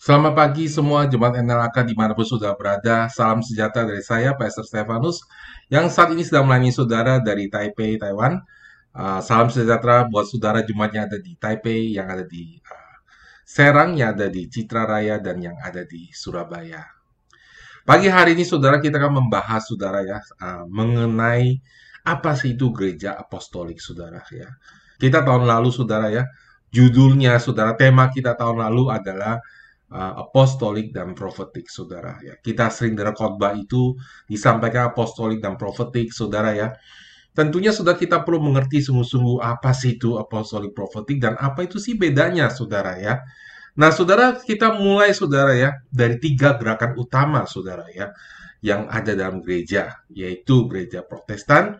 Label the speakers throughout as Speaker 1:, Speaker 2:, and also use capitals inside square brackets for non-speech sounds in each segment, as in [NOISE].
Speaker 1: Selamat pagi semua Jemaat NLAK di mana pun sudah berada. Salam sejahtera dari saya, Pastor Stefanus, yang saat ini sedang melayani saudara dari Taipei, Taiwan. Uh, salam sejahtera buat saudara Jemaat yang ada di Taipei, yang ada di uh, Serang, yang ada di Citra Raya, dan yang ada di Surabaya. Pagi hari ini saudara kita akan membahas saudara ya uh, mengenai apa sih itu gereja apostolik saudara ya. Kita tahun lalu saudara ya, judulnya saudara tema kita tahun lalu adalah uh, apostolik dan profetik, saudara. Ya, kita sering dengar khotbah itu disampaikan apostolik dan profetik, saudara ya. Tentunya sudah kita perlu mengerti sungguh-sungguh apa sih itu apostolik profetik dan apa itu sih bedanya, saudara ya. Nah, saudara, kita mulai, saudara ya, dari tiga gerakan utama, saudara ya, yang ada dalam gereja, yaitu gereja Protestan,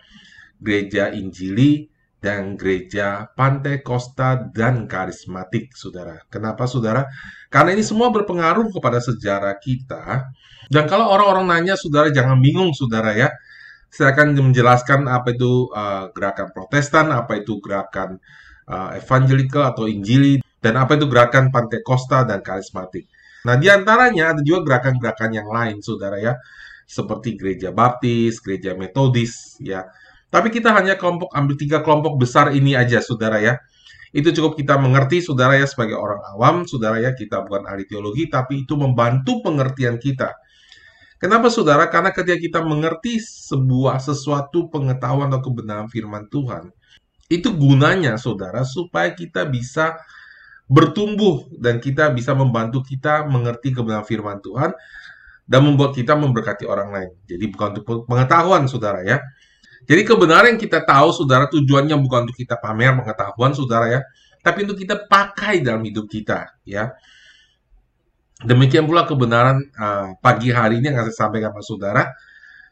Speaker 1: gereja Injili, dan gereja Pantai Costa dan karismatik, saudara. Kenapa, saudara? Karena ini semua berpengaruh kepada sejarah kita. Dan kalau orang-orang nanya, saudara jangan bingung, saudara ya. Saya akan menjelaskan apa itu uh, gerakan Protestan, apa itu gerakan uh, Evangelical atau Injili, dan apa itu gerakan Pantai Costa dan karismatik. Nah, di antaranya ada juga gerakan-gerakan yang lain, saudara ya, seperti gereja Baptis, gereja Metodis, ya tapi kita hanya kelompok ambil tiga kelompok besar ini aja, saudara ya. Itu cukup kita mengerti, saudara ya, sebagai orang awam, saudara ya, kita bukan ahli teologi, tapi itu membantu pengertian kita. Kenapa saudara? Karena ketika kita mengerti sebuah sesuatu pengetahuan atau kebenaran firman Tuhan, itu gunanya saudara supaya kita bisa bertumbuh dan kita bisa membantu kita mengerti kebenaran firman Tuhan dan membuat kita memberkati orang lain. Jadi bukan untuk pengetahuan saudara ya, jadi kebenaran yang kita tahu, saudara, tujuannya bukan untuk kita pamer pengetahuan, saudara ya, tapi untuk kita pakai dalam hidup kita, ya. Demikian pula kebenaran uh, pagi hari ini yang saya sampaikan kepada saudara,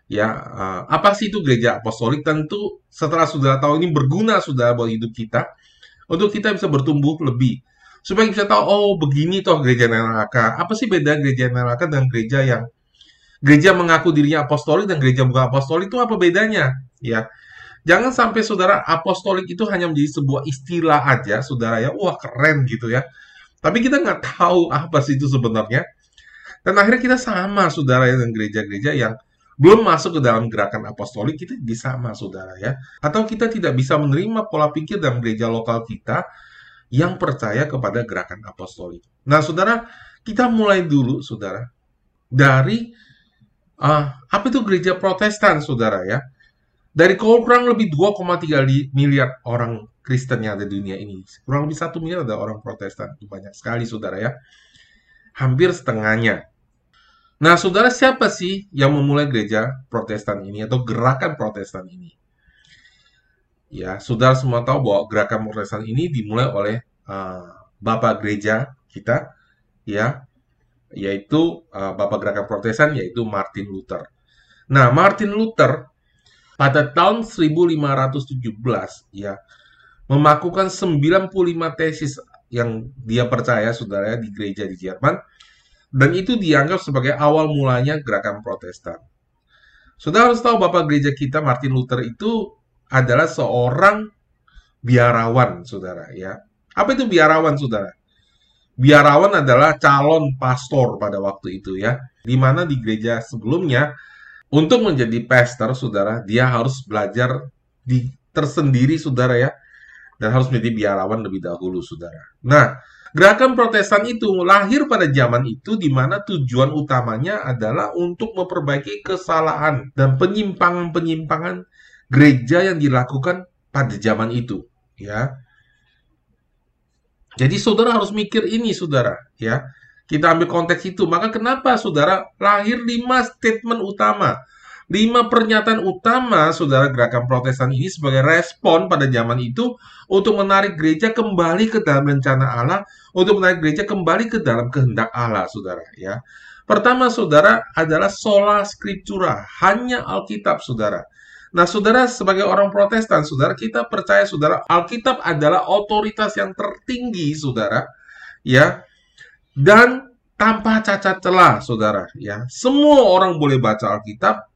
Speaker 1: ya. Uh, apa sih itu gereja apostolik? Tentu setelah saudara tahu ini berguna, saudara, buat hidup kita, untuk kita bisa bertumbuh lebih. Supaya kita tahu, oh begini toh gereja NLAK. Apa sih beda gereja NLAK dengan gereja yang gereja mengaku dirinya apostolik dan gereja bukan apostolik itu apa bedanya? ya. Jangan sampai saudara apostolik itu hanya menjadi sebuah istilah aja, saudara ya, wah keren gitu ya. Tapi kita nggak tahu apa sih itu sebenarnya. Dan akhirnya kita sama, saudara ya, dengan gereja-gereja yang belum masuk ke dalam gerakan apostolik, kita di sama, saudara ya. Atau kita tidak bisa menerima pola pikir dalam gereja lokal kita yang percaya kepada gerakan apostolik. Nah, saudara, kita mulai dulu, saudara, dari uh, apa itu gereja Protestan, saudara ya dari kurang lebih 2,3 miliar orang Kristen yang ada di dunia ini, kurang lebih satu miliar ada orang Protestan. Itu banyak sekali, saudara ya. Hampir setengahnya. Nah, saudara siapa sih yang memulai gereja Protestan ini atau gerakan Protestan ini? Ya, saudara semua tahu bahwa gerakan Protestan ini dimulai oleh uh, Bapak Gereja kita, ya, yaitu uh, Bapak Gerakan Protestan, yaitu Martin Luther. Nah, Martin Luther pada tahun 1517 ya memakukan 95 tesis yang dia percaya saudara di gereja di Jerman dan itu dianggap sebagai awal mulanya gerakan Protestan. Saudara harus tahu Bapak gereja kita Martin Luther itu adalah seorang biarawan, Saudara ya. Apa itu biarawan, Saudara? Biarawan adalah calon pastor pada waktu itu ya. Di mana di gereja sebelumnya untuk menjadi pastor, saudara, dia harus belajar di tersendiri, saudara ya, dan harus menjadi biarawan lebih dahulu, saudara. Nah, gerakan Protestan itu lahir pada zaman itu, di mana tujuan utamanya adalah untuk memperbaiki kesalahan dan penyimpangan-penyimpangan gereja yang dilakukan pada zaman itu, ya. Jadi saudara harus mikir ini, saudara, ya kita ambil konteks itu. Maka kenapa saudara lahir lima statement utama. Lima pernyataan utama saudara gerakan protestan ini sebagai respon pada zaman itu untuk menarik gereja kembali ke dalam rencana Allah, untuk menarik gereja kembali ke dalam kehendak Allah, saudara. Ya, Pertama, saudara, adalah sola scriptura, hanya Alkitab, saudara. Nah, saudara, sebagai orang protestan, saudara, kita percaya, saudara, Alkitab adalah otoritas yang tertinggi, saudara. Ya, dan tanpa cacat celah, saudara. Ya, semua orang boleh baca Alkitab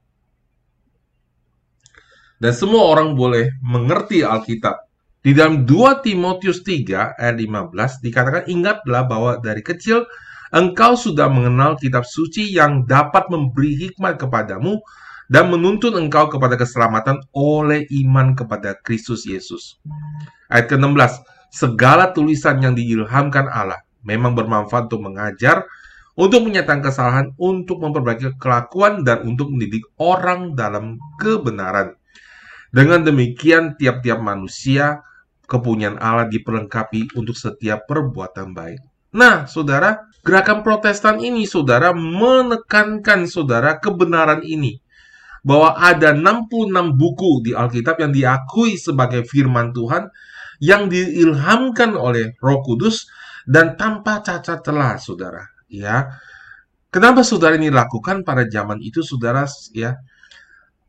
Speaker 1: dan semua orang boleh mengerti Alkitab. Di dalam 2 Timotius 3 ayat 15 dikatakan ingatlah bahwa dari kecil engkau sudah mengenal kitab suci yang dapat memberi hikmat kepadamu dan menuntun engkau kepada keselamatan oleh iman kepada Kristus Yesus. Ayat ke-16, segala tulisan yang diilhamkan Allah memang bermanfaat untuk mengajar, untuk menyatakan kesalahan, untuk memperbaiki kelakuan, dan untuk mendidik orang dalam kebenaran. Dengan demikian, tiap-tiap manusia kepunyaan Allah diperlengkapi untuk setiap perbuatan baik. Nah, saudara, gerakan protestan ini, saudara, menekankan saudara kebenaran ini. Bahwa ada 66 buku di Alkitab yang diakui sebagai firman Tuhan, yang diilhamkan oleh roh kudus, dan tanpa cacat celah, saudara. Ya, kenapa saudara ini lakukan pada zaman itu, saudara? Ya,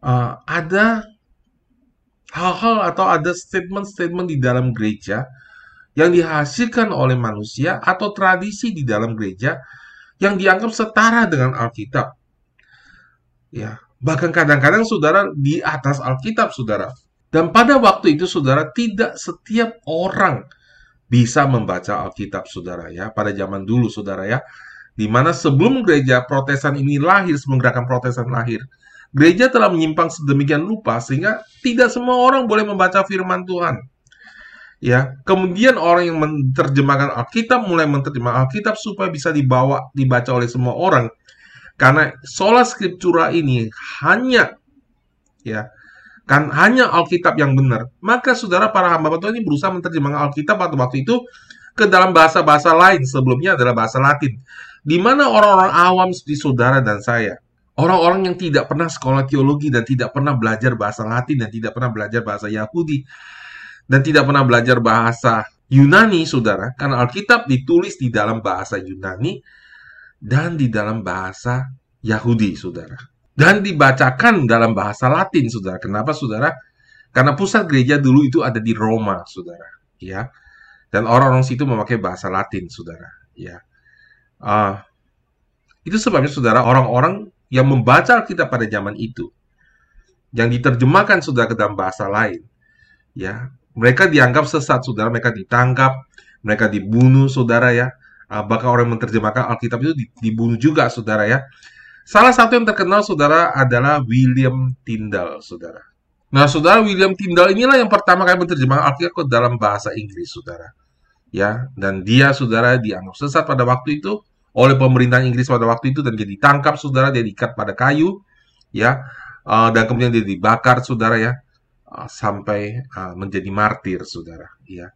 Speaker 1: uh, ada hal-hal atau ada statement-statement di dalam gereja yang dihasilkan oleh manusia atau tradisi di dalam gereja yang dianggap setara dengan Alkitab. Ya, bahkan kadang-kadang saudara di atas Alkitab, saudara. Dan pada waktu itu saudara tidak setiap orang bisa membaca Alkitab, saudara ya. Pada zaman dulu, saudara ya, di mana sebelum gereja Protestan ini lahir, sebelum gerakan Protestan lahir, gereja telah menyimpang sedemikian rupa sehingga tidak semua orang boleh membaca firman Tuhan. Ya, kemudian orang yang menerjemahkan Alkitab mulai menerjemahkan Alkitab supaya bisa dibawa dibaca oleh semua orang. Karena sola scriptura ini hanya ya kan hanya Alkitab yang benar. Maka saudara para hamba Tuhan ini berusaha menerjemahkan Alkitab pada waktu itu ke dalam bahasa-bahasa lain sebelumnya adalah bahasa Latin. Di mana orang-orang awam seperti saudara dan saya Orang-orang yang tidak pernah sekolah teologi dan tidak pernah belajar bahasa Latin dan tidak pernah belajar bahasa Yahudi dan tidak pernah belajar bahasa Yunani, saudara, karena Alkitab ditulis di dalam bahasa Yunani dan di dalam bahasa Yahudi, saudara. Dan dibacakan dalam bahasa Latin, saudara. Kenapa, saudara? Karena pusat gereja dulu itu ada di Roma, saudara. Ya, dan orang-orang situ memakai bahasa Latin, saudara. Ya, uh, itu sebabnya, saudara, orang-orang yang membaca Alkitab pada zaman itu yang diterjemahkan sudah ke dalam bahasa lain ya mereka dianggap sesat saudara mereka ditangkap mereka dibunuh saudara ya bahkan orang yang menerjemahkan Alkitab itu dibunuh juga saudara ya. Salah satu yang terkenal saudara adalah William Tyndale saudara. Nah saudara William Tyndale inilah yang pertama kali menerjemahkan Alkitab dalam bahasa Inggris saudara. Ya dan dia saudara dianggap sesat pada waktu itu oleh pemerintahan Inggris pada waktu itu dan dia ditangkap saudara dia diikat pada kayu ya. Uh, dan kemudian dia dibakar saudara ya. Uh, sampai uh, menjadi martir saudara ya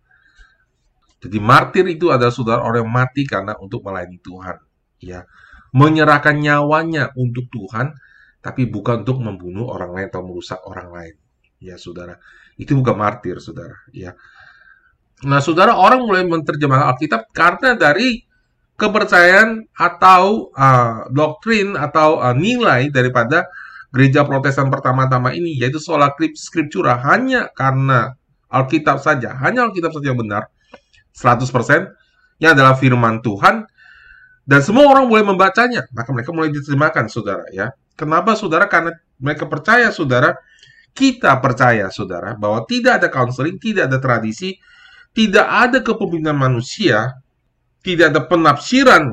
Speaker 1: jadi martir itu adalah saudara orang yang mati karena untuk melayani Tuhan ya. Menyerahkan nyawanya untuk Tuhan tapi bukan untuk membunuh orang lain atau merusak orang lain ya saudara. Itu bukan martir saudara ya. Nah saudara orang mulai menerjemahkan Alkitab karena dari kepercayaan atau uh, doktrin atau uh, nilai daripada gereja Protestan pertama-tama ini yaitu sola scriptura. Hanya karena Alkitab saja, hanya Alkitab saja yang benar 100% yang adalah firman Tuhan dan semua orang boleh membacanya, maka mereka mulai diterjemahkan Saudara ya. Kenapa Saudara? Karena mereka percaya Saudara, kita percaya Saudara bahwa tidak ada counseling, tidak ada tradisi, tidak ada kepemimpinan manusia tidak ada penafsiran,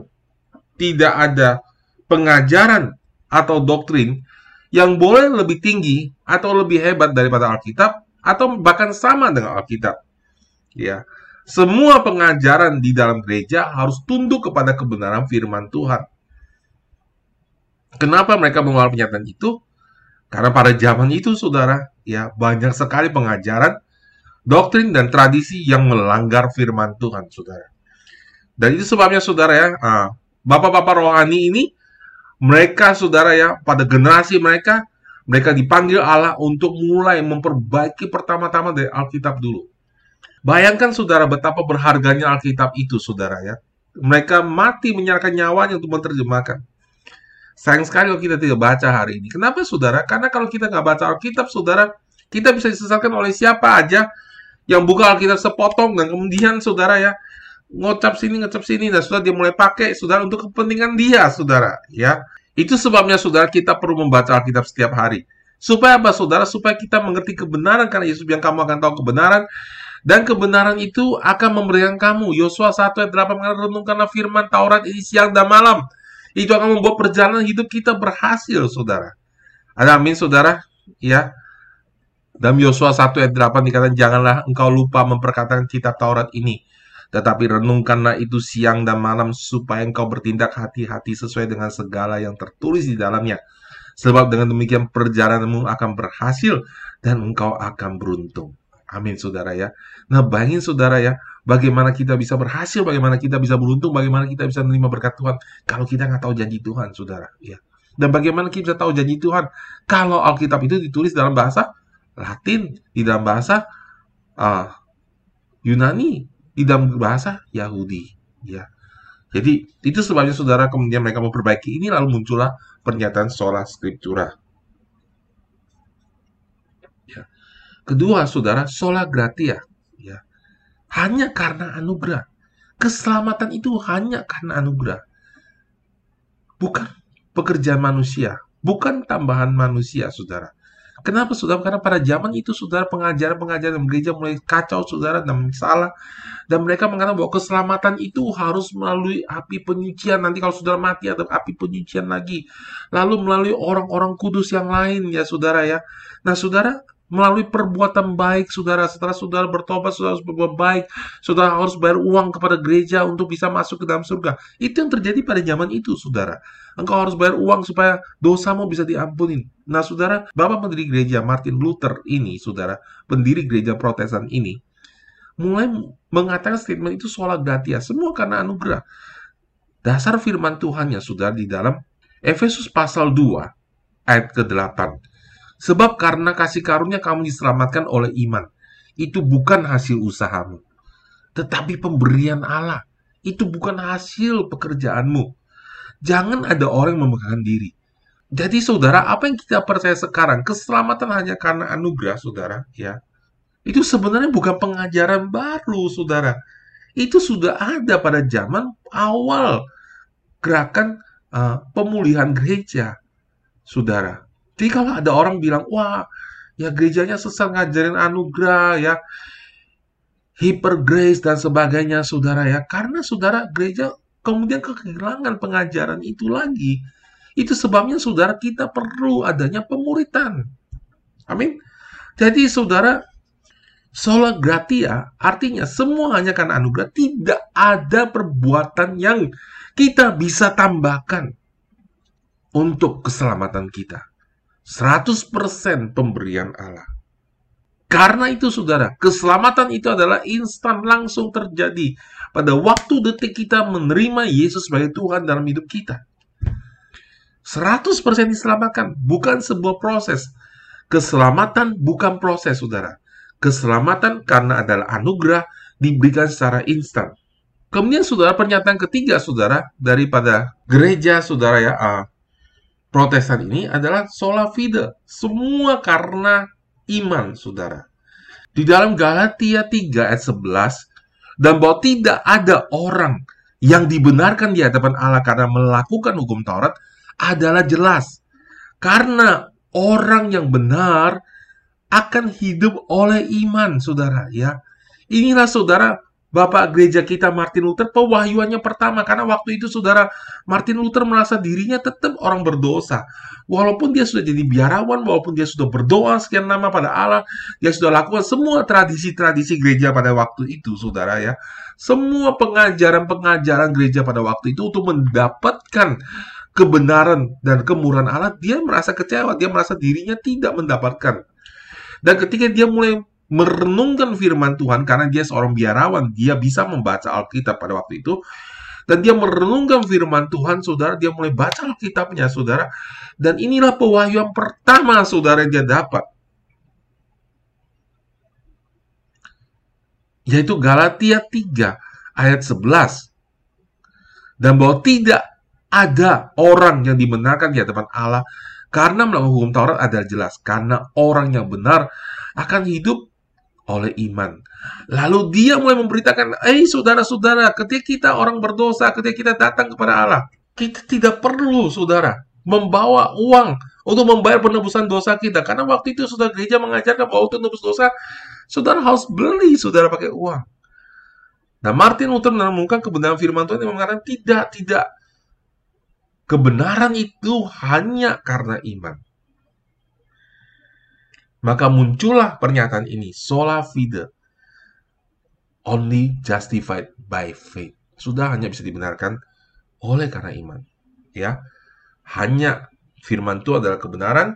Speaker 1: tidak ada pengajaran atau doktrin yang boleh lebih tinggi atau lebih hebat daripada Alkitab atau bahkan sama dengan Alkitab. Ya. Semua pengajaran di dalam gereja harus tunduk kepada kebenaran firman Tuhan. Kenapa mereka mengeluarkan pernyataan itu? Karena pada zaman itu, saudara, ya banyak sekali pengajaran, doktrin dan tradisi yang melanggar firman Tuhan, saudara. Dan itu sebabnya saudara ya, ah, bapak-bapak rohani ini, mereka saudara ya, pada generasi mereka, mereka dipanggil Allah untuk mulai memperbaiki pertama-tama dari Alkitab dulu. Bayangkan saudara betapa berharganya Alkitab itu saudara ya. Mereka mati menyerahkan nyawanya untuk menerjemahkan. Sayang sekali kalau kita tidak baca hari ini. Kenapa saudara? Karena kalau kita nggak baca Alkitab saudara, kita bisa disesatkan oleh siapa aja yang buka Alkitab sepotong dan kemudian saudara ya ngocap sini ngocap sini dan sudah dia mulai pakai saudara untuk kepentingan dia saudara ya itu sebabnya saudara kita perlu membaca Alkitab setiap hari supaya apa saudara supaya kita mengerti kebenaran karena Yesus yang kamu akan tahu kebenaran Dan kebenaran itu akan memberikan kamu. Yosua 1 ayat 8 mengatakan renungkanlah firman Taurat ini siang dan malam. Itu akan membuat perjalanan hidup kita berhasil, saudara. Ada amin, saudara? Ya. Dalam Yosua 1 ayat 8 dikatakan, janganlah engkau lupa memperkatakan kitab Taurat ini. Tetapi renungkanlah itu siang dan malam supaya engkau bertindak hati-hati sesuai dengan segala yang tertulis di dalamnya. Sebab dengan demikian perjalananmu akan berhasil dan engkau akan beruntung. Amin saudara ya. Nah bayangin saudara ya, bagaimana kita bisa berhasil, bagaimana kita bisa beruntung, bagaimana kita bisa menerima berkat Tuhan kalau kita nggak tahu janji Tuhan saudara. Ya. Dan bagaimana kita bisa tahu janji Tuhan kalau Alkitab itu ditulis dalam bahasa Latin, di dalam bahasa uh, Yunani, di dalam bahasa Yahudi. Ya. Jadi itu sebabnya saudara kemudian mereka memperbaiki ini lalu muncullah pernyataan sola scriptura. Ya. Kedua, saudara, sola gratia. Ya. Hanya karena anugerah. Keselamatan itu hanya karena anugerah. Bukan pekerjaan manusia, bukan tambahan manusia, saudara. Kenapa saudara? Karena pada zaman itu saudara pengajaran-pengajaran gereja mulai kacau saudara dan salah. Dan mereka mengatakan bahwa keselamatan itu harus melalui api penyucian. Nanti kalau saudara mati ada api penyucian lagi. Lalu melalui orang-orang kudus yang lain ya saudara ya. Nah saudara melalui perbuatan baik saudara setelah saudara bertobat saudara harus berbuat baik saudara harus bayar uang kepada gereja untuk bisa masuk ke dalam surga. Itu yang terjadi pada zaman itu saudara. Engkau harus bayar uang supaya dosamu bisa diampuni. Nah saudara bapak pendiri gereja Martin Luther ini saudara pendiri gereja Protestan ini mulai mengatakan statement itu sholat gratia semua karena anugerah. Dasar firman Tuhan ya saudara di dalam Efesus pasal 2 ayat ke-8 Sebab karena kasih karunia kamu diselamatkan oleh iman. Itu bukan hasil usahamu. Tetapi pemberian Allah. Itu bukan hasil pekerjaanmu. Jangan ada orang yang memegahkan diri. Jadi saudara, apa yang kita percaya sekarang, keselamatan hanya karena anugerah, saudara, ya. Itu sebenarnya bukan pengajaran baru, saudara. Itu sudah ada pada zaman awal gerakan uh, pemulihan gereja, saudara. Jadi kalau ada orang bilang, wah, ya gerejanya sesat ngajarin anugerah, ya, hyper grace dan sebagainya, saudara ya. Karena saudara gereja kemudian kehilangan pengajaran itu lagi. Itu sebabnya saudara kita perlu adanya pemuritan. Amin. Jadi saudara, sola gratia artinya semua hanya karena anugerah. Tidak ada perbuatan yang kita bisa tambahkan untuk keselamatan kita. 100% pemberian Allah. Karena itu saudara, keselamatan itu adalah instan langsung terjadi pada waktu detik kita menerima Yesus sebagai Tuhan dalam hidup kita. 100% diselamatkan, bukan sebuah proses. Keselamatan bukan proses, saudara. Keselamatan karena adalah anugerah diberikan secara instan. Kemudian saudara, pernyataan ketiga saudara, daripada gereja saudara ya, uh, Protestan ini adalah sola fide, semua karena iman, saudara. Di dalam Galatia 3 ayat 11, dan bahwa tidak ada orang yang dibenarkan di hadapan Allah karena melakukan hukum Taurat adalah jelas. Karena orang yang benar akan hidup oleh iman, saudara. Ya, inilah saudara Bapak gereja kita Martin Luther pewahyuannya pertama karena waktu itu saudara Martin Luther merasa dirinya tetap orang berdosa. Walaupun dia sudah jadi biarawan, walaupun dia sudah berdoa sekian lama pada Allah, dia sudah lakukan semua tradisi-tradisi gereja pada waktu itu, saudara ya. Semua pengajaran-pengajaran gereja pada waktu itu untuk mendapatkan kebenaran dan kemurahan Allah, dia merasa kecewa, dia merasa dirinya tidak mendapatkan. Dan ketika dia mulai merenungkan firman Tuhan karena dia seorang biarawan, dia bisa membaca Alkitab pada waktu itu. Dan dia merenungkan firman Tuhan, saudara, dia mulai baca Alkitabnya, saudara. Dan inilah pewahyuan pertama, saudara, yang dia dapat. Yaitu Galatia 3 ayat 11. Dan bahwa tidak ada orang yang dibenarkan di hadapan Allah karena melakukan hukum Taurat adalah jelas. Karena orang yang benar akan hidup oleh iman. Lalu dia mulai memberitakan, "Eh, saudara-saudara, ketika kita orang berdosa, ketika kita datang kepada Allah, kita tidak perlu, saudara, membawa uang untuk membayar penebusan dosa kita. Karena waktu itu saudara gereja mengajarkan bahwa untuk menebus dosa, Saudara harus beli, saudara pakai uang. Nah, Martin Luther menemukan kebenaran firman Tuhan yang mengatakan tidak, tidak. Kebenaran itu hanya karena iman. Maka muncullah pernyataan ini, sola fide, only justified by faith. Sudah hanya bisa dibenarkan oleh karena iman. Ya, hanya firman Tuhan adalah kebenaran,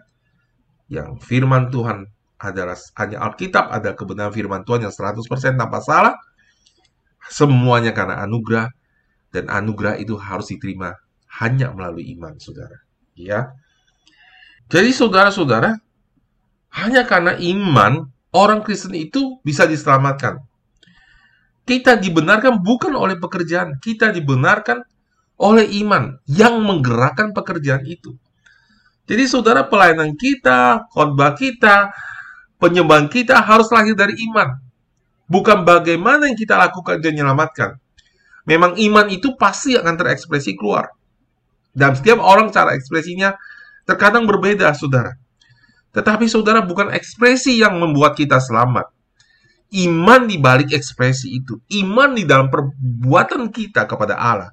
Speaker 1: yang firman Tuhan adalah hanya Alkitab ada kebenaran firman Tuhan yang 100% tanpa salah. Semuanya karena anugerah dan anugerah itu harus diterima hanya melalui iman, Saudara. Ya. Jadi saudara-saudara, hanya karena iman orang Kristen itu bisa diselamatkan. Kita dibenarkan bukan oleh pekerjaan, kita dibenarkan oleh iman yang menggerakkan pekerjaan itu. Jadi saudara pelayanan kita, khotbah kita, penyembahan kita harus lahir dari iman. Bukan bagaimana yang kita lakukan dan menyelamatkan. Memang iman itu pasti akan terekspresi keluar. Dan setiap orang cara ekspresinya terkadang berbeda, saudara. Tetapi saudara bukan ekspresi yang membuat kita selamat. Iman di balik ekspresi itu, iman di dalam perbuatan kita kepada Allah,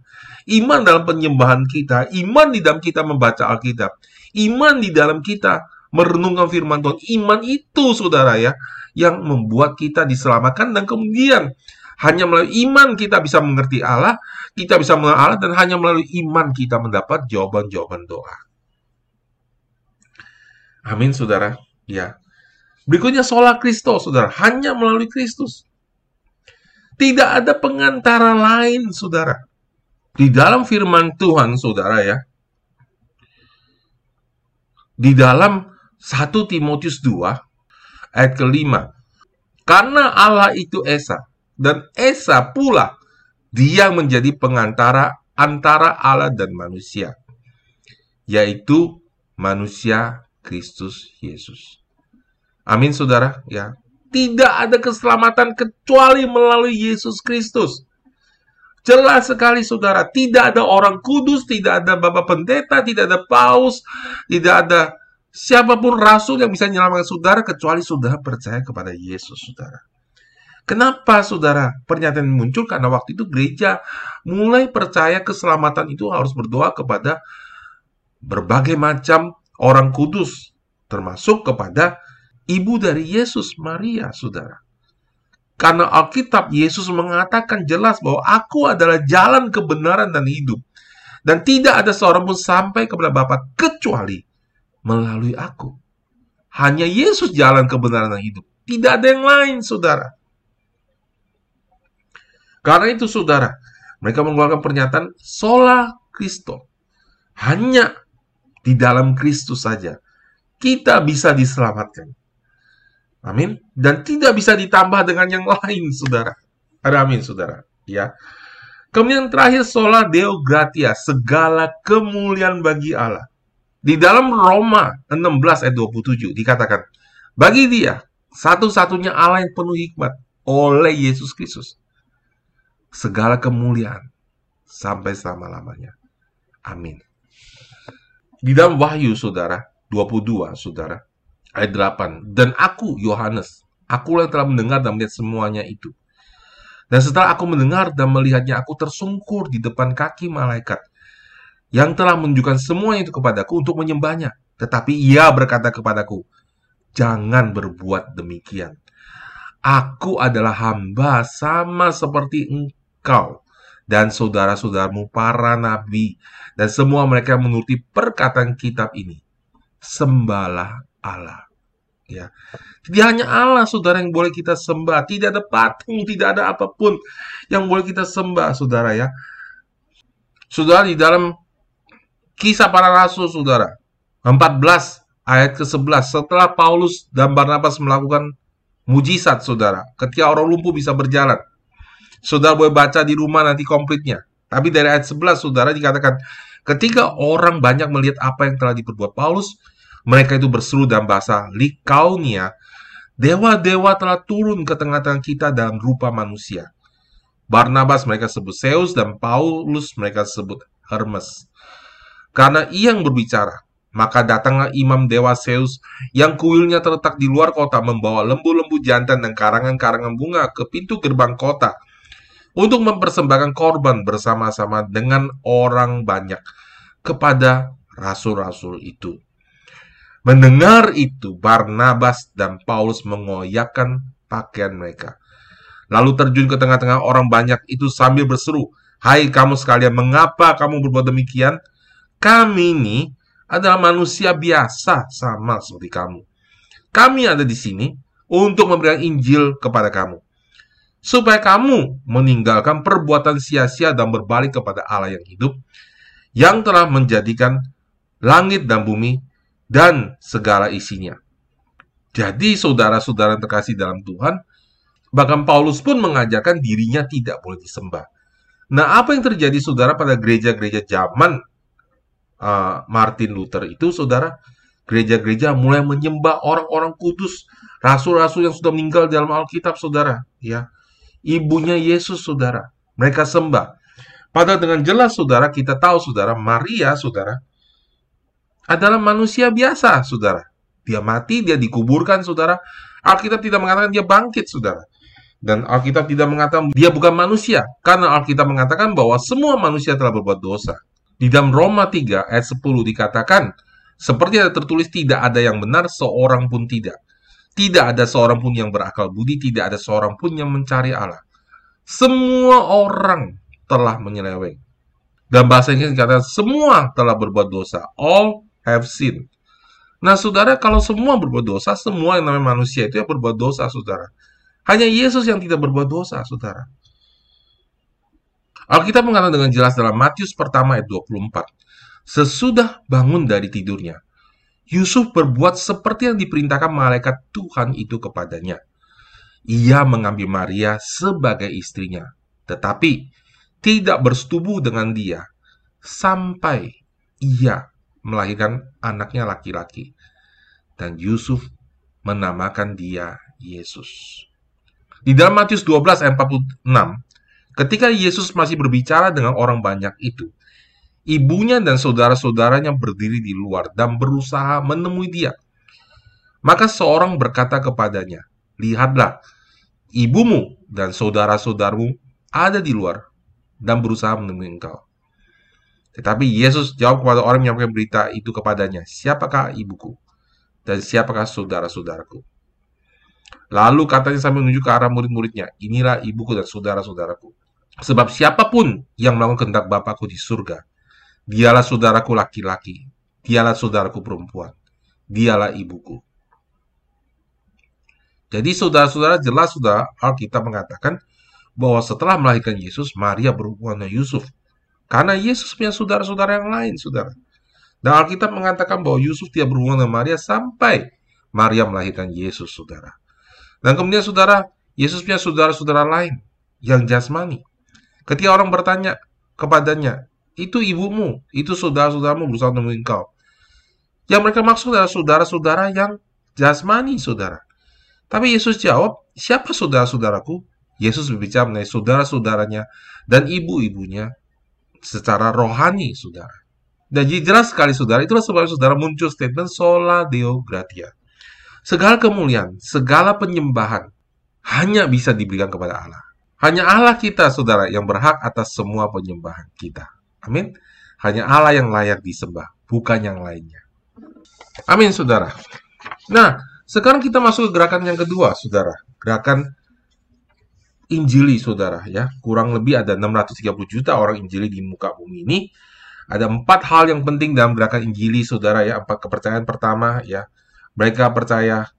Speaker 1: iman dalam penyembahan kita, iman di dalam kita membaca Alkitab, iman di dalam kita merenungkan firman Tuhan, iman itu saudara ya, yang membuat kita diselamatkan dan kemudian hanya melalui iman kita bisa mengerti Allah, kita bisa mengenal Allah dan hanya melalui iman kita mendapat jawaban-jawaban doa. Amin saudara. Ya, Berikutnya sola Kristus, saudara. Hanya melalui Kristus. Tidak ada pengantara lain, saudara. Di dalam firman Tuhan, saudara ya. Di dalam 1 Timotius 2, ayat kelima. Karena Allah itu Esa, dan Esa pula dia menjadi pengantara antara Allah dan manusia, yaitu manusia Kristus Yesus. Amin saudara, ya. Tidak ada keselamatan kecuali melalui Yesus Kristus. Jelas sekali saudara, tidak ada orang kudus, tidak ada bapak pendeta, tidak ada paus, tidak ada siapa pun rasul yang bisa menyelamatkan saudara kecuali saudara percaya kepada Yesus saudara. Kenapa saudara pernyataan muncul? Karena waktu itu gereja mulai percaya keselamatan itu harus berdoa kepada berbagai macam orang kudus, termasuk kepada ibu dari Yesus, Maria, saudara. Karena Alkitab Yesus mengatakan jelas bahwa aku adalah jalan kebenaran dan hidup. Dan tidak ada seorang pun sampai kepada Bapa kecuali melalui aku. Hanya Yesus jalan kebenaran dan hidup. Tidak ada yang lain, saudara. Karena itu, saudara, mereka mengeluarkan pernyataan sola Kristo. Hanya di dalam Kristus saja kita bisa diselamatkan. Amin. Dan tidak bisa ditambah dengan yang lain, saudara. Ada amin, saudara. Ya. Kemudian terakhir sola deo gratia, segala kemuliaan bagi Allah. Di dalam Roma 16 ayat 27 dikatakan, bagi dia satu-satunya Allah yang penuh hikmat oleh Yesus Kristus. Segala kemuliaan sampai selama-lamanya. Amin. Di dalam Wahyu, saudara, 22, saudara, ayat 8. Dan aku, Yohanes, aku yang telah mendengar dan melihat semuanya itu. Dan setelah aku mendengar dan melihatnya, aku tersungkur di depan kaki malaikat yang telah menunjukkan semuanya itu kepadaku untuk menyembahnya. Tetapi ia berkata kepadaku, jangan berbuat demikian. Aku adalah hamba sama seperti engkau dan saudara-saudaramu para nabi dan semua mereka yang menuruti perkataan kitab ini. Sembahlah Allah. Ya. Jadi hanya Allah saudara yang boleh kita sembah. Tidak ada patung, tidak ada apa pun yang boleh kita sembah saudara ya. Saudara di dalam kisah para rasul saudara 14 ayat ke-11 setelah Paulus dan Barnabas melakukan mujizat saudara ketika orang lumpuh bisa berjalan. Saudara boleh baca di rumah nanti komplitnya. Tapi dari ayat 11 saudara dikatakan ketika orang banyak melihat apa yang telah diperbuat Paulus, mereka itu berseru dalam bahasa Likaunia, dewa-dewa telah turun ke tengah-tengah kita dalam rupa manusia. Barnabas mereka sebut Zeus dan Paulus mereka sebut Hermes. Karena ia yang berbicara, Maka datanglah imam dewa Zeus yang kuilnya terletak di luar kota membawa lembu-lembu jantan dan karangan-karangan bunga ke pintu gerbang kota untuk mempersembahkan korban bersama-sama dengan orang banyak kepada rasul-rasul itu. Mendengar itu, Barnabas dan Paulus mengoyakkan pakaian mereka. Lalu terjun ke tengah-tengah orang banyak itu sambil berseru, Hai kamu sekalian, mengapa kamu berbuat demikian? Kami ini adalah manusia biasa sama seperti kamu. Kami ada di sini untuk memberikan Injil kepada kamu. Supaya kamu meninggalkan perbuatan sia-sia dan berbalik kepada Allah yang hidup, yang telah menjadikan langit dan bumi dan segala isinya. Jadi saudara-saudara terkasih dalam Tuhan, bahkan Paulus pun mengajarkan dirinya tidak boleh disembah. Nah, apa yang terjadi saudara pada gereja-gereja zaman uh, Martin Luther itu, saudara, gereja-gereja mulai menyembah orang-orang kudus, rasul-rasul yang sudah meninggal dalam Alkitab, saudara. Ya, ibunya Yesus, saudara. Mereka sembah. Padahal dengan jelas, saudara, kita tahu, saudara, Maria, saudara, adalah manusia biasa, saudara. Dia mati, dia dikuburkan, saudara. Alkitab tidak mengatakan dia bangkit, saudara. Dan Alkitab tidak mengatakan dia bukan manusia. Karena Alkitab mengatakan bahwa semua manusia telah berbuat dosa. Di dalam Roma 3 ayat 10 dikatakan, seperti ada tertulis tidak ada yang benar seorang pun tidak. Tidak ada seorang pun yang berakal budi, tidak ada seorang pun yang mencari Allah. Semua orang telah menyeleweng. Dan bahasa Inggris dikatakan semua telah berbuat dosa. All have sinned. Nah, saudara, kalau semua berbuat dosa, semua yang namanya manusia itu yang berbuat dosa, saudara. Hanya Yesus yang tidak berbuat dosa, saudara. Alkitab mengatakan dengan jelas dalam Matius pertama ayat 24. Sesudah bangun dari tidurnya, Yusuf berbuat seperti yang diperintahkan malaikat Tuhan itu kepadanya. Ia mengambil Maria sebagai istrinya, tetapi tidak bersetubuh dengan dia sampai ia melahirkan anaknya laki-laki. Dan Yusuf menamakan dia Yesus. Di dalam Matius 12 ayat 46, Ketika Yesus masih berbicara dengan orang banyak itu, ibunya dan saudara-saudaranya berdiri di luar dan berusaha menemui dia. Maka seorang berkata kepadanya, "Lihatlah, ibumu dan saudara-saudaramu ada di luar dan berusaha menemui engkau." Tetapi Yesus jawab kepada orang yang menyampaikan berita itu kepadanya, "Siapakah ibuku dan siapakah saudara-saudaraku?" Lalu katanya sambil menunjuk ke arah murid-muridnya, "Inilah ibuku dan saudara-saudaraku." Sebab siapa pun yang melakukan kehendak Bapakku di surga, dialah saudaraku laki-laki, dialah saudaraku perempuan, dialah ibuku. Jadi saudara-saudara jelas sudah Alkitab mengatakan bahwa setelah melahirkan Yesus, Maria berhubungan dengan Yusuf. Karena Yesus punya saudara-saudara yang lain, saudara. Dan Alkitab mengatakan bahwa Yusuf tidak berhubungan dengan Maria sampai Maria melahirkan Yesus, saudara. Dan kemudian saudara, Yesus punya saudara-saudara lain yang jasmani. Ketika orang bertanya kepadanya, itu ibumu, itu saudara-saudaramu berusaha menemui engkau. Yang mereka maksud adalah saudara-saudara yang jasmani, saudara. Tapi Yesus jawab, siapa saudara-saudaraku? Yesus berbicara mengenai saudara-saudaranya dan ibu-ibunya secara rohani, saudara. Dan jelas sekali, saudara, itulah sebab saudara muncul statement sola deo gratia. Segala kemuliaan, segala penyembahan hanya bisa diberikan kepada Allah. Hanya Allah kita, saudara, yang berhak atas semua penyembahan kita. Amin. Hanya Allah yang layak disembah, bukan yang lainnya. Amin, saudara. Nah, sekarang kita masuk ke gerakan yang kedua, saudara. Gerakan Injili, saudara. Ya, kurang lebih ada 630 juta orang Injili di muka bumi ini. Ada empat hal yang penting dalam gerakan Injili, saudara. Ya, empat kepercayaan pertama, ya. Mereka percaya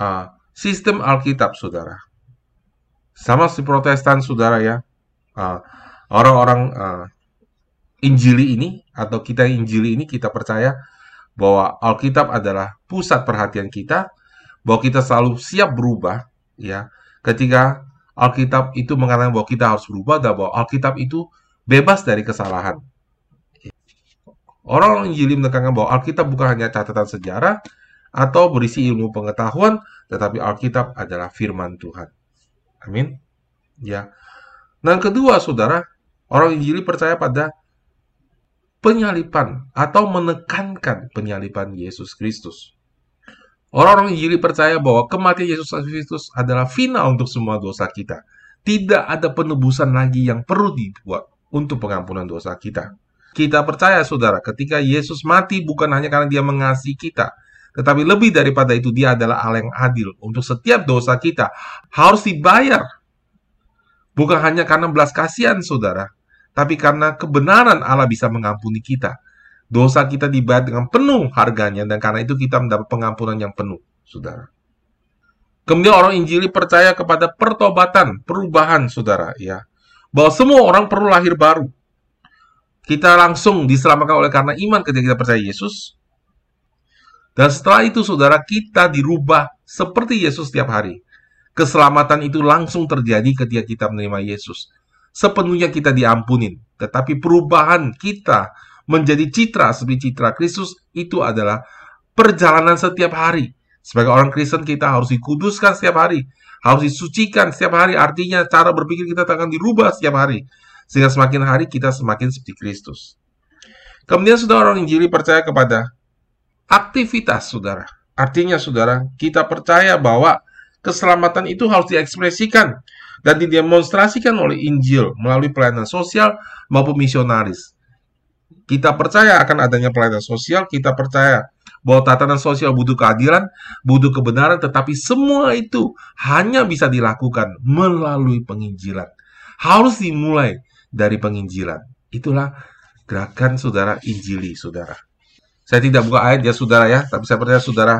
Speaker 1: uh, sistem Alkitab, saudara sama si Protestan saudara ya orang orang-orang uh, Injili ini atau kita Injili ini kita percaya bahwa Alkitab adalah pusat perhatian kita bahwa kita selalu siap berubah ya ketika Alkitab itu mengatakan bahwa kita harus berubah dan bahwa Alkitab itu bebas dari kesalahan orang-orang Injili menekankan bahwa Alkitab bukan hanya catatan sejarah atau berisi ilmu pengetahuan tetapi Alkitab adalah firman Tuhan Amin. Ya. Dan kedua, saudara, orang Injili percaya pada penyalipan atau menekankan penyalipan Yesus Kristus. Orang-orang Injili percaya bahwa kematian Yesus Kristus adalah final untuk semua dosa kita. Tidak ada penebusan lagi yang perlu dibuat untuk pengampunan dosa kita. Kita percaya, saudara, ketika Yesus mati bukan hanya karena dia mengasihi kita, tetapi lebih daripada itu dia adalah Allah yang adil. Untuk setiap dosa kita harus dibayar. Bukan hanya karena belas kasihan, saudara, tapi karena kebenaran Allah bisa mengampuni kita. Dosa kita dibayar dengan penuh harganya, dan karena itu kita mendapat pengampunan yang penuh, saudara. Kemudian orang Injili percaya kepada pertobatan, perubahan, saudara, ya. Bahwa semua orang perlu lahir baru. Kita langsung diselamatkan oleh karena iman ketika kita percaya Yesus. Dan setelah itu, saudara, kita dirubah seperti Yesus setiap hari. Keselamatan itu langsung terjadi ketika kita menerima Yesus sepenuhnya kita diampunin. Tetapi perubahan kita menjadi citra seperti citra Kristus itu adalah perjalanan setiap hari. Sebagai orang Kristen kita harus dikuduskan setiap hari, harus disucikan setiap hari. Artinya cara berpikir kita akan dirubah setiap hari. Sehingga semakin hari kita semakin seperti Kristus. Kemudian saudara orang Injili percaya kepada aktivitas saudara. Artinya saudara, kita percaya bahwa keselamatan itu harus diekspresikan dan didemonstrasikan oleh Injil melalui pelayanan sosial maupun misionaris. Kita percaya akan adanya pelayanan sosial, kita percaya bahwa tatanan sosial butuh keadilan, butuh kebenaran, tetapi semua itu hanya bisa dilakukan melalui penginjilan. Harus dimulai dari penginjilan. Itulah gerakan saudara Injili, saudara. Saya tidak buka ayat ya saudara ya, tapi saya percaya saudara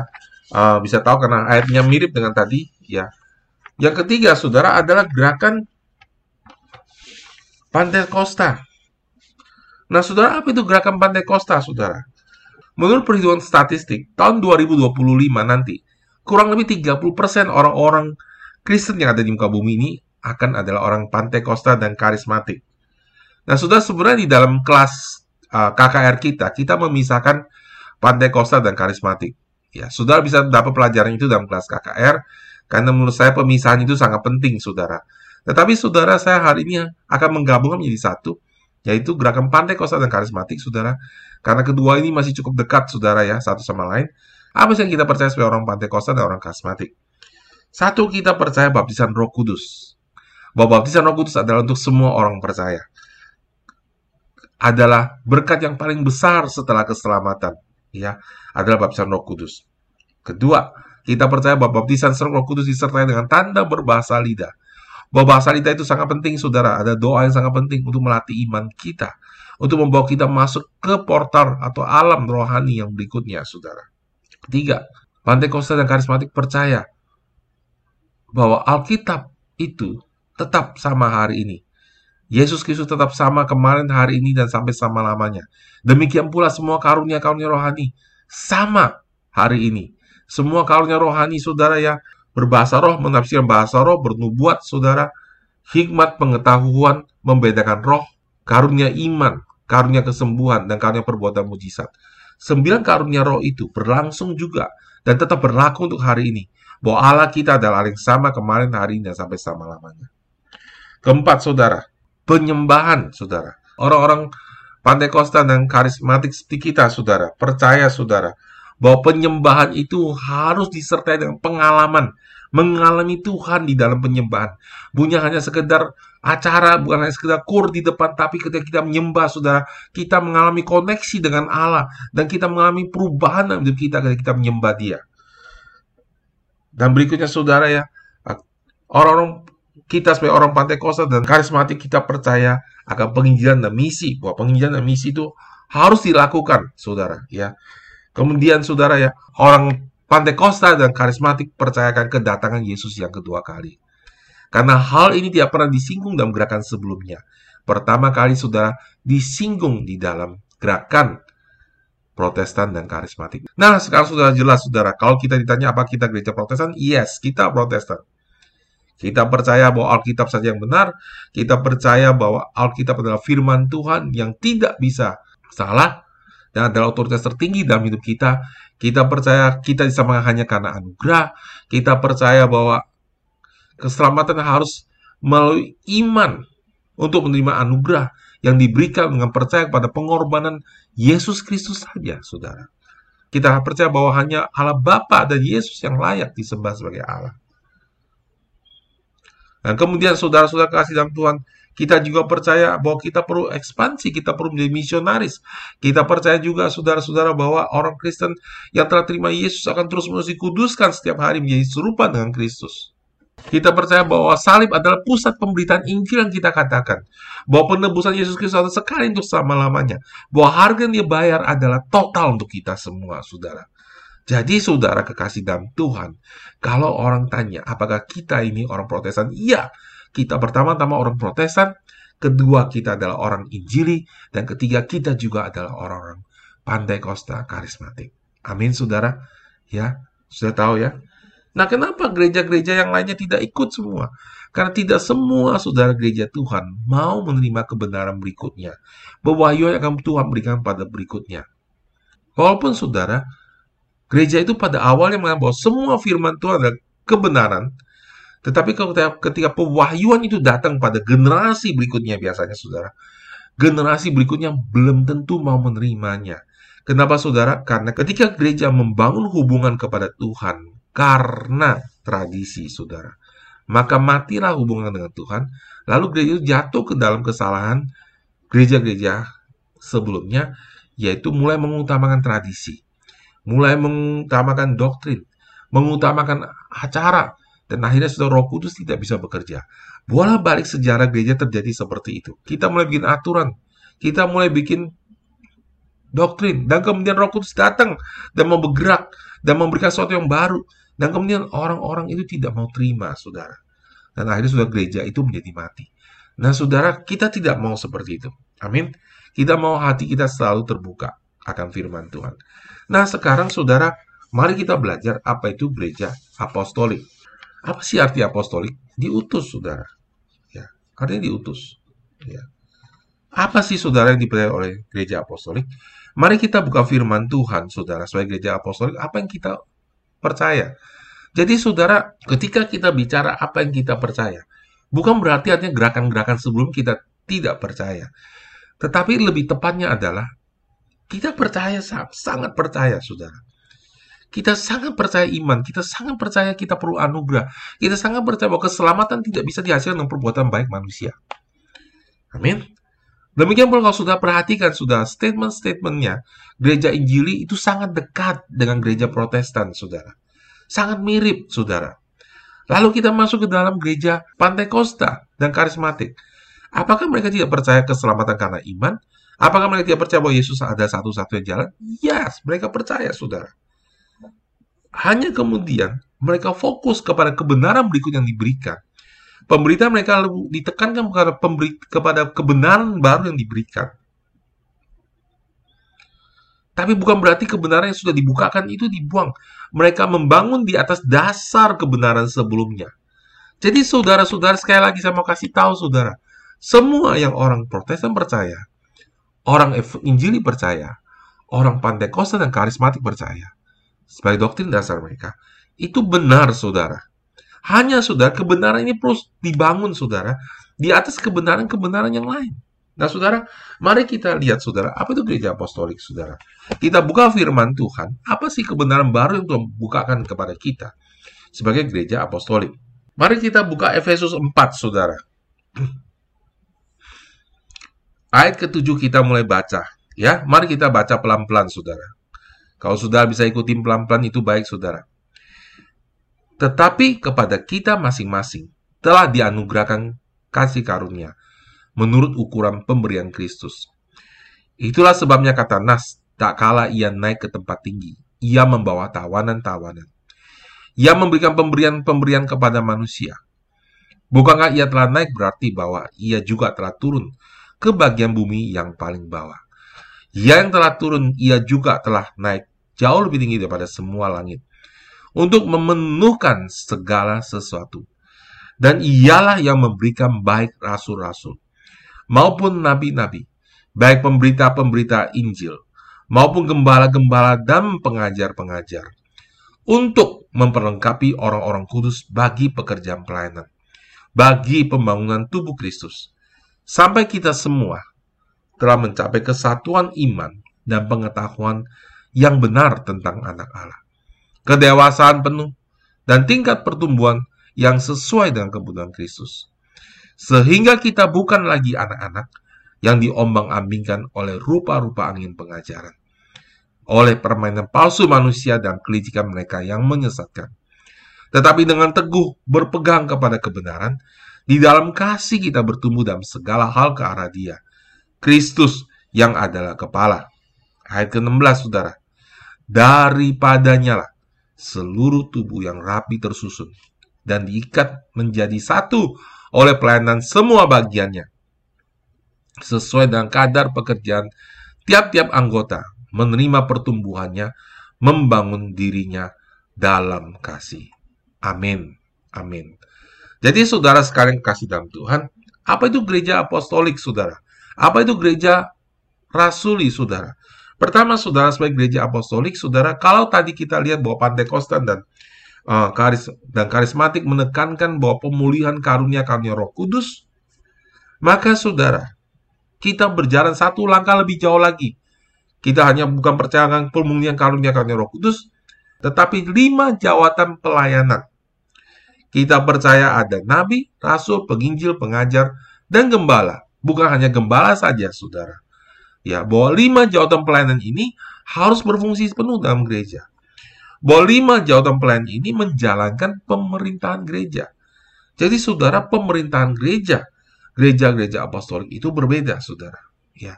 Speaker 1: uh, bisa tahu karena ayatnya mirip dengan tadi ya. Yang ketiga, saudara, adalah gerakan Pantai Costa. Nah, saudara, apa itu gerakan Pantai Costa, saudara? Menurut perhitungan statistik, tahun 2025 nanti, kurang lebih 30% orang-orang Kristen yang ada di muka bumi ini akan adalah orang Pantai Costa dan karismatik. Nah, sudah sebenarnya di dalam kelas uh, KKR kita, kita memisahkan Pantai Costa dan karismatik. Ya, saudara bisa dapat pelajaran itu dalam kelas KKR karena menurut saya pemisahan itu sangat penting, saudara. Tetapi saudara saya hari ini akan menggabungkan menjadi satu, yaitu gerakan pantai kosta dan karismatik, saudara. Karena kedua ini masih cukup dekat, saudara ya, satu sama lain. Apa sih yang kita percaya sebagai orang pantai kosta dan orang karismatik? Satu, kita percaya baptisan roh kudus. Bahwa baptisan roh kudus adalah untuk semua orang percaya. Adalah berkat yang paling besar setelah keselamatan. Ya, adalah baptisan roh kudus. Kedua, kita percaya bahwa baptisan serta Roh Kudus disertai dengan tanda berbahasa lidah. Bahwa bahasa lidah itu sangat penting, saudara. Ada doa yang sangat penting untuk melatih iman kita. Untuk membawa kita masuk ke portal atau alam rohani yang berikutnya, saudara. Ketiga, Pantekosta dan karismatik percaya bahwa Alkitab itu tetap sama hari ini. Yesus Kristus tetap sama kemarin, hari ini, dan sampai sama lamanya. Demikian pula semua karunia-karunia rohani sama hari ini. Semua karunia rohani saudara ya, berbahasa roh, menafsirkan bahasa roh, bernubuat saudara, hikmat pengetahuan, membedakan roh, karunia iman, karunia kesembuhan, dan karunia perbuatan mujizat. Sembilan karunia roh itu berlangsung juga dan tetap berlaku untuk hari ini. Bahwa Allah kita adalah yang sama kemarin, hari ini, dan sampai selama-lamanya. Keempat, saudara, penyembahan, saudara. Orang-orang Pantai Costa dan karismatik seperti kita, saudara. Percaya, saudara, bahwa penyembahan itu harus disertai dengan pengalaman mengalami Tuhan di dalam penyembahan. Bunya hanya sekedar acara, bukan hanya sekedar kur di depan, tapi ketika kita menyembah, saudara, kita mengalami koneksi dengan Allah, dan kita mengalami perubahan dalam hidup kita ketika kita menyembah dia. Dan berikutnya, saudara ya, orang-orang kita sebagai orang pantai kosta dan karismatik, kita percaya akan penginjilan dan misi, bahwa penginjilan dan misi itu harus dilakukan, saudara, ya. Kemudian saudara ya, orang Pantai Costa dan karismatik percayakan kedatangan Yesus yang kedua kali. Karena hal ini tidak pernah disinggung dalam gerakan sebelumnya. Pertama kali saudara disinggung di dalam gerakan Protestan dan karismatik. Nah, sekarang sudah jelas saudara, kalau kita ditanya apa kita gereja Protestan, yes, kita Protestan. Kita percaya bahwa Alkitab saja yang benar, kita percaya bahwa Alkitab adalah firman Tuhan yang tidak bisa salah, dan adalah otoritas tertinggi dalam hidup kita. Kita percaya kita disamakan hanya karena anugerah. Kita percaya bahwa keselamatan harus melalui iman untuk menerima anugerah. yang diberikan dengan percaya pada pengorbanan Yesus Kristus saja, saudara. Kita percaya bahwa hanya Allah Bapa dan Yesus yang layak disembah sebagai Allah. Dan kemudian saudara-saudara kasih dalam Tuhan, kita juga percaya bahwa kita perlu ekspansi, kita perlu menjadi misionaris. Kita percaya juga saudara-saudara bahwa orang Kristen yang telah terima Yesus akan terus-menerus dikuduskan setiap hari menjadi serupa dengan Kristus. Kita percaya bahwa salib adalah pusat pemberitaan Injil yang kita katakan. Bahwa penebusan Yesus Kristus adalah sekali untuk selama-lamanya. Bahwa harga yang dia bayar adalah total untuk kita semua, saudara. Jadi saudara kekasih dalam Tuhan, kalau orang tanya apakah kita ini orang protestan? Iya, kita pertama-tama orang Protestan, kedua kita adalah orang Injili, dan ketiga kita juga adalah orang-orang Pandai Kosta karismatik. Amin, saudara. Ya, sudah tahu ya. Nah, kenapa gereja-gereja yang lainnya tidak ikut semua? Karena tidak semua saudara gereja Tuhan mau menerima kebenaran berikutnya. Pewahyuan yang akan Tuhan berikan pada berikutnya. Walaupun saudara, gereja itu pada awalnya mengatakan bahwa semua firman Tuhan adalah kebenaran, tetapi ketika pewahyuan itu datang pada generasi berikutnya biasanya saudara, generasi berikutnya belum tentu mau menerimanya. Kenapa saudara? Karena ketika gereja membangun hubungan kepada Tuhan karena tradisi saudara, maka matilah hubungan dengan Tuhan, lalu gereja itu jatuh ke dalam kesalahan gereja-gereja sebelumnya, yaitu mulai mengutamakan tradisi, mulai mengutamakan doktrin, mengutamakan acara, dan akhirnya sudah roh kudus tidak bisa bekerja. Bola balik sejarah gereja terjadi seperti itu. Kita mulai bikin aturan. Kita mulai bikin doktrin. Dan kemudian roh kudus datang dan mau bergerak. Dan memberikan sesuatu yang baru. Dan kemudian orang-orang itu tidak mau terima, saudara. Dan akhirnya sudah gereja itu menjadi mati. Nah, saudara, kita tidak mau seperti itu. Amin. Kita mau hati kita selalu terbuka akan firman Tuhan. Nah, sekarang saudara, mari kita belajar apa itu gereja apostolik. Apa sih arti apostolik? Diutus, saudara. Ya, artinya diutus. Ya. Apa sih saudara yang dipercaya oleh gereja apostolik? Mari kita buka firman Tuhan, saudara, sebagai gereja apostolik. Apa yang kita percaya? Jadi, saudara, ketika kita bicara apa yang kita percaya, bukan berarti artinya gerakan-gerakan sebelum kita tidak percaya. Tetapi lebih tepatnya adalah kita percaya, sangat percaya, saudara. Kita sangat percaya iman, kita sangat percaya kita perlu anugerah. Kita sangat percaya bahwa keselamatan tidak bisa dihasilkan dengan perbuatan baik manusia. Amin. Demikian pula kalau sudah perhatikan sudah statement-statementnya, gereja Injili itu sangat dekat dengan gereja Protestan, saudara. Sangat mirip, saudara. Lalu kita masuk ke dalam gereja Pantai Costa dan karismatik. Apakah mereka tidak percaya keselamatan karena iman? Apakah mereka tidak percaya bahwa Yesus ada satu-satunya jalan? Yes, mereka percaya, saudara. Hanya kemudian mereka fokus kepada kebenaran berikut yang diberikan. Pemberitaan mereka ditekankan kepada, pemberi, kepada kebenaran baru yang diberikan. Tapi bukan berarti kebenaran yang sudah dibukakan itu dibuang. Mereka membangun di atas dasar kebenaran sebelumnya. Jadi saudara-saudara sekali lagi saya mau kasih tahu saudara. Semua yang orang protestan percaya, orang Injili percaya, orang Pantekosta dan karismatik percaya sebagai doktrin dasar mereka, itu benar, saudara. Hanya, saudara, kebenaran ini perlu dibangun, saudara, di atas kebenaran-kebenaran yang lain. Nah, saudara, mari kita lihat, saudara, apa itu gereja apostolik, saudara. Kita buka firman Tuhan, apa sih kebenaran baru yang Tuhan bukakan kepada kita sebagai gereja apostolik. Mari kita buka Efesus 4, saudara. Ayat ketujuh kita mulai baca. Ya, mari kita baca pelan-pelan, saudara. Kalau saudara bisa ikuti pelan-pelan itu baik saudara. Tetapi kepada kita masing-masing telah dianugerahkan kasih karunia menurut ukuran pemberian Kristus. Itulah sebabnya kata Nas, tak kala ia naik ke tempat tinggi, ia membawa tawanan-tawanan. Ia memberikan pemberian-pemberian kepada manusia. Bukankah ia telah naik berarti bahwa ia juga telah turun ke bagian bumi yang paling bawah. Yang telah turun, ia juga telah naik jauh lebih tinggi daripada semua langit untuk memenuhkan segala sesuatu. Dan ialah yang memberikan baik rasul-rasul maupun nabi-nabi, baik pemberita-pemberita Injil maupun gembala-gembala dan pengajar-pengajar untuk memperlengkapi orang-orang kudus bagi pekerjaan pelayanan, bagi pembangunan tubuh Kristus, sampai kita semua telah mencapai kesatuan iman dan pengetahuan yang benar tentang anak Allah. Kedewasaan penuh dan tingkat pertumbuhan yang sesuai dengan kebutuhan Kristus. Sehingga kita bukan lagi anak-anak yang diombang-ambingkan oleh rupa-rupa angin pengajaran. Oleh permainan palsu manusia dan kelicikan mereka yang menyesatkan. Tetapi dengan teguh berpegang kepada kebenaran, di dalam kasih kita bertumbuh dalam segala hal ke arah dia. Kristus yang adalah kepala. Ayat ke-16, saudara. Daripadanya lah seluruh tubuh yang rapi tersusun dan diikat menjadi satu oleh pelayanan semua bagiannya. Sesuai dengan kadar pekerjaan tiap-tiap anggota menerima pertumbuhannya, membangun dirinya dalam kasih. Amin. Amin. Jadi saudara sekalian kasih dalam Tuhan, apa itu gereja apostolik saudara? Apa itu gereja rasuli saudara? Pertama saudara sebagai gereja apostolik saudara, kalau tadi kita lihat bahwa Pantekostan dan uh, karis dan karismatik menekankan bahwa pemulihan karunia-karunia Roh Kudus, maka saudara, kita berjalan satu langkah lebih jauh lagi. Kita hanya bukan percaya pemulihan karunia-karunia Roh Kudus, tetapi lima jawatan pelayanan kita percaya ada nabi, rasul, penginjil, pengajar, dan gembala. Bukan hanya gembala saja, saudara. Ya, bahwa lima jawatan pelayanan ini harus berfungsi penuh dalam gereja. Bahwa lima jawatan pelayanan ini menjalankan pemerintahan gereja. Jadi, saudara, pemerintahan gereja, gereja-gereja apostolik itu berbeda, saudara. Ya,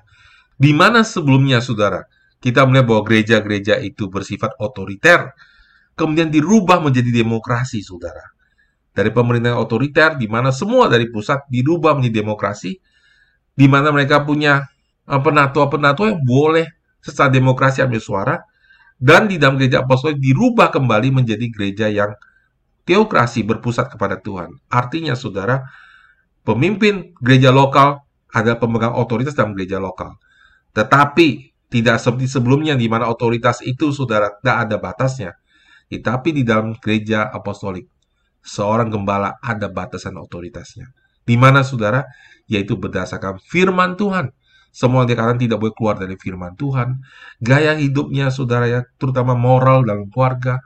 Speaker 1: di mana sebelumnya, saudara, kita melihat bahwa gereja-gereja itu bersifat otoriter, kemudian dirubah menjadi demokrasi, saudara dari pemerintahan otoriter di mana semua dari pusat dirubah menjadi demokrasi di mana mereka punya eh, penatua-penatua yang boleh secara demokrasi ambil suara dan di dalam gereja apostolik dirubah kembali menjadi gereja yang teokrasi berpusat kepada Tuhan. Artinya saudara, pemimpin gereja lokal adalah pemegang otoritas dalam gereja lokal. Tetapi tidak seperti sebelumnya di mana otoritas itu saudara tidak ada batasnya. Tetapi di dalam gereja apostolik seorang gembala ada batasan otoritasnya. Di mana saudara? Yaitu berdasarkan firman Tuhan. Semua dikatakan tidak boleh keluar dari firman Tuhan. Gaya hidupnya saudara ya, terutama moral dalam keluarga.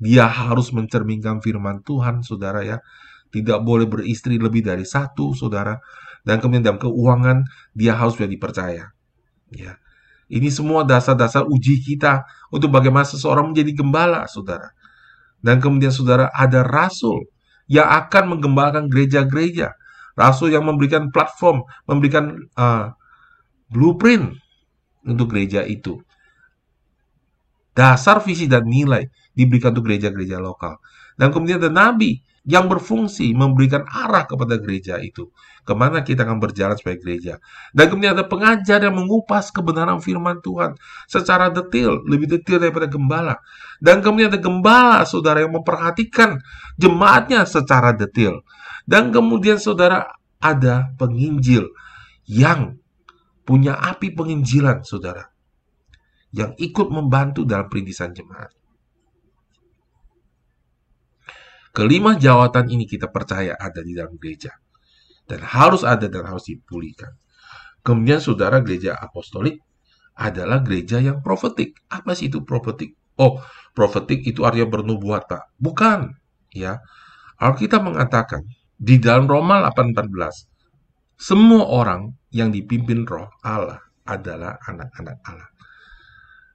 Speaker 1: Dia harus mencerminkan firman Tuhan saudara ya. Tidak boleh beristri lebih dari satu saudara. Dan kemudian dalam keuangan dia harus bisa dipercaya. Ya. Ini semua dasar-dasar uji kita untuk bagaimana seseorang menjadi gembala, saudara. Dan kemudian saudara ada rasul yang akan menggembalakan gereja-gereja. Rasul yang memberikan platform, memberikan uh, blueprint untuk gereja itu. Dasar visi dan nilai diberikan untuk gereja-gereja lokal. Dan kemudian ada nabi yang berfungsi memberikan arah kepada gereja itu. Ke mana kita akan berjalan sebagai gereja. Dan kemudian ada pengajar yang mengupas kebenaran firman Tuhan secara detail, lebih detail daripada gembala. Dan kemudian ada gembala, saudara, yang memperhatikan jemaatnya secara detail. Dan kemudian saudara, ada penginjil yang punya api penginjilan, saudara. Yang ikut membantu dalam perintisan jemaat. Kelima jawatan ini kita percaya ada di dalam gereja dan harus ada dan harus dipulihkan. Kemudian saudara gereja apostolik adalah gereja yang profetik. Apa sih itu profetik? Oh, profetik itu artinya bernubuat, Pak. Bukan, ya. Alkitab mengatakan di dalam Roma 8:14, semua orang yang dipimpin roh Allah adalah anak-anak Allah.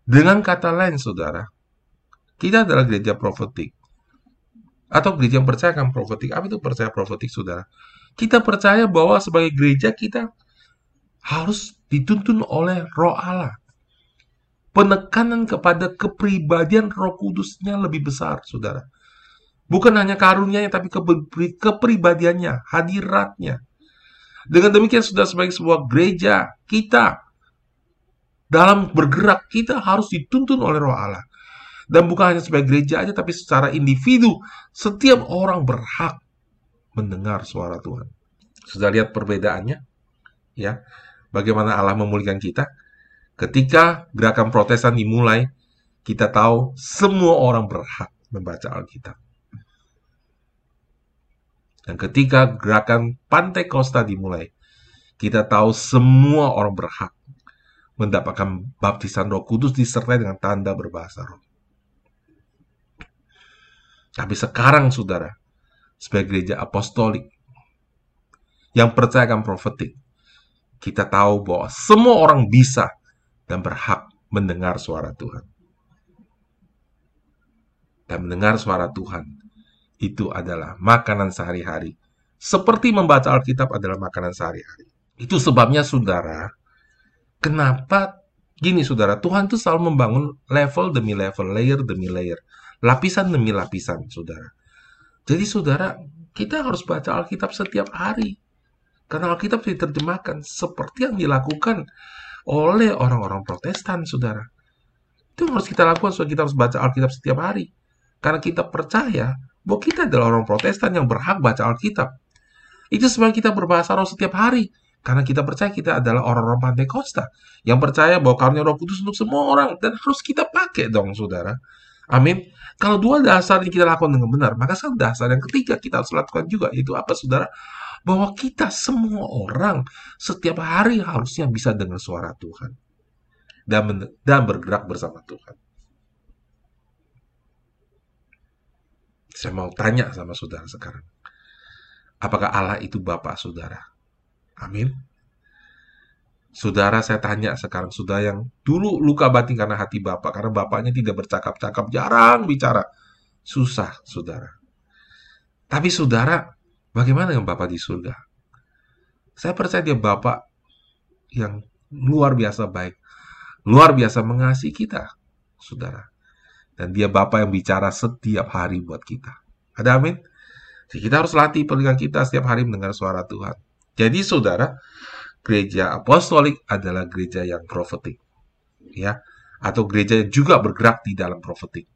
Speaker 1: Dengan kata lain, saudara, kita adalah gereja profetik. Atau gereja yang percaya akan profetik. Apa itu percaya profetik, saudara? Kita percaya bahwa sebagai gereja kita harus dituntun oleh roh Allah. Penekanan kepada kepribadian roh kudusnya lebih besar, saudara. Bukan hanya karunianya, tapi kepribadiannya, hadiratnya. Dengan demikian, sudah sebagai sebuah gereja, kita dalam bergerak, kita harus dituntun oleh roh Allah. Dan bukan hanya sebagai gereja aja, tapi secara individu, setiap orang berhak mendengar suara Tuhan. Sudah lihat perbedaannya? Ya. Bagaimana Allah memulihkan kita? Ketika gerakan protesan dimulai, kita tahu semua orang berhak membaca Alkitab. Dan ketika gerakan Pantai Costa dimulai, Kita tahu semua orang berhak mendapatkan baptisan Roh Kudus disertai dengan tanda berbahasa roh. Tapi sekarang saudara, sebagai gereja apostolik yang percaya akan profetik, kita tahu bahwa semua orang bisa dan berhak mendengar suara Tuhan. Dan mendengar suara Tuhan itu adalah makanan sehari-hari. Seperti membaca Alkitab adalah makanan sehari-hari. Itu sebabnya saudara, kenapa gini saudara, Tuhan itu selalu membangun level demi level, layer demi layer, lapisan demi lapisan saudara. Jadi saudara, kita harus baca Alkitab setiap hari. Karena Alkitab diterjemahkan seperti yang dilakukan oleh orang-orang protestan, saudara. Itu harus kita lakukan, so kita harus baca Alkitab setiap hari. Karena kita percaya bahwa kita adalah orang protestan yang berhak baca Alkitab. Itu sebab kita berbahasa roh setiap hari. Karena kita percaya kita adalah orang-orang Pantai Costa. Yang percaya bahwa karunia roh kudus untuk semua orang. Dan harus kita pakai dong, saudara. Amin. Kalau dua dasar ini kita lakukan dengan benar, maka sekarang dasar yang ketiga kita harus lakukan juga. Itu apa, saudara? bahwa kita semua orang setiap hari harusnya bisa dengar suara Tuhan dan dan bergerak bersama Tuhan. Saya mau tanya sama saudara sekarang. Apakah Allah itu Bapak saudara? Amin. Saudara saya tanya sekarang, saudara yang dulu luka batin karena hati Bapak, karena Bapaknya tidak bercakap-cakap, jarang bicara. Susah, saudara. Tapi saudara, Bagaimana dengan Bapak di surga? Saya percaya dia Bapak yang luar biasa baik, luar biasa mengasihi kita, saudara. Dan dia Bapak yang bicara setiap hari buat kita. Ada amin? Jadi kita harus latih pelingan kita setiap hari mendengar suara Tuhan. Jadi saudara, gereja apostolik adalah gereja yang profetik. Ya, atau gereja yang juga bergerak di dalam profetik.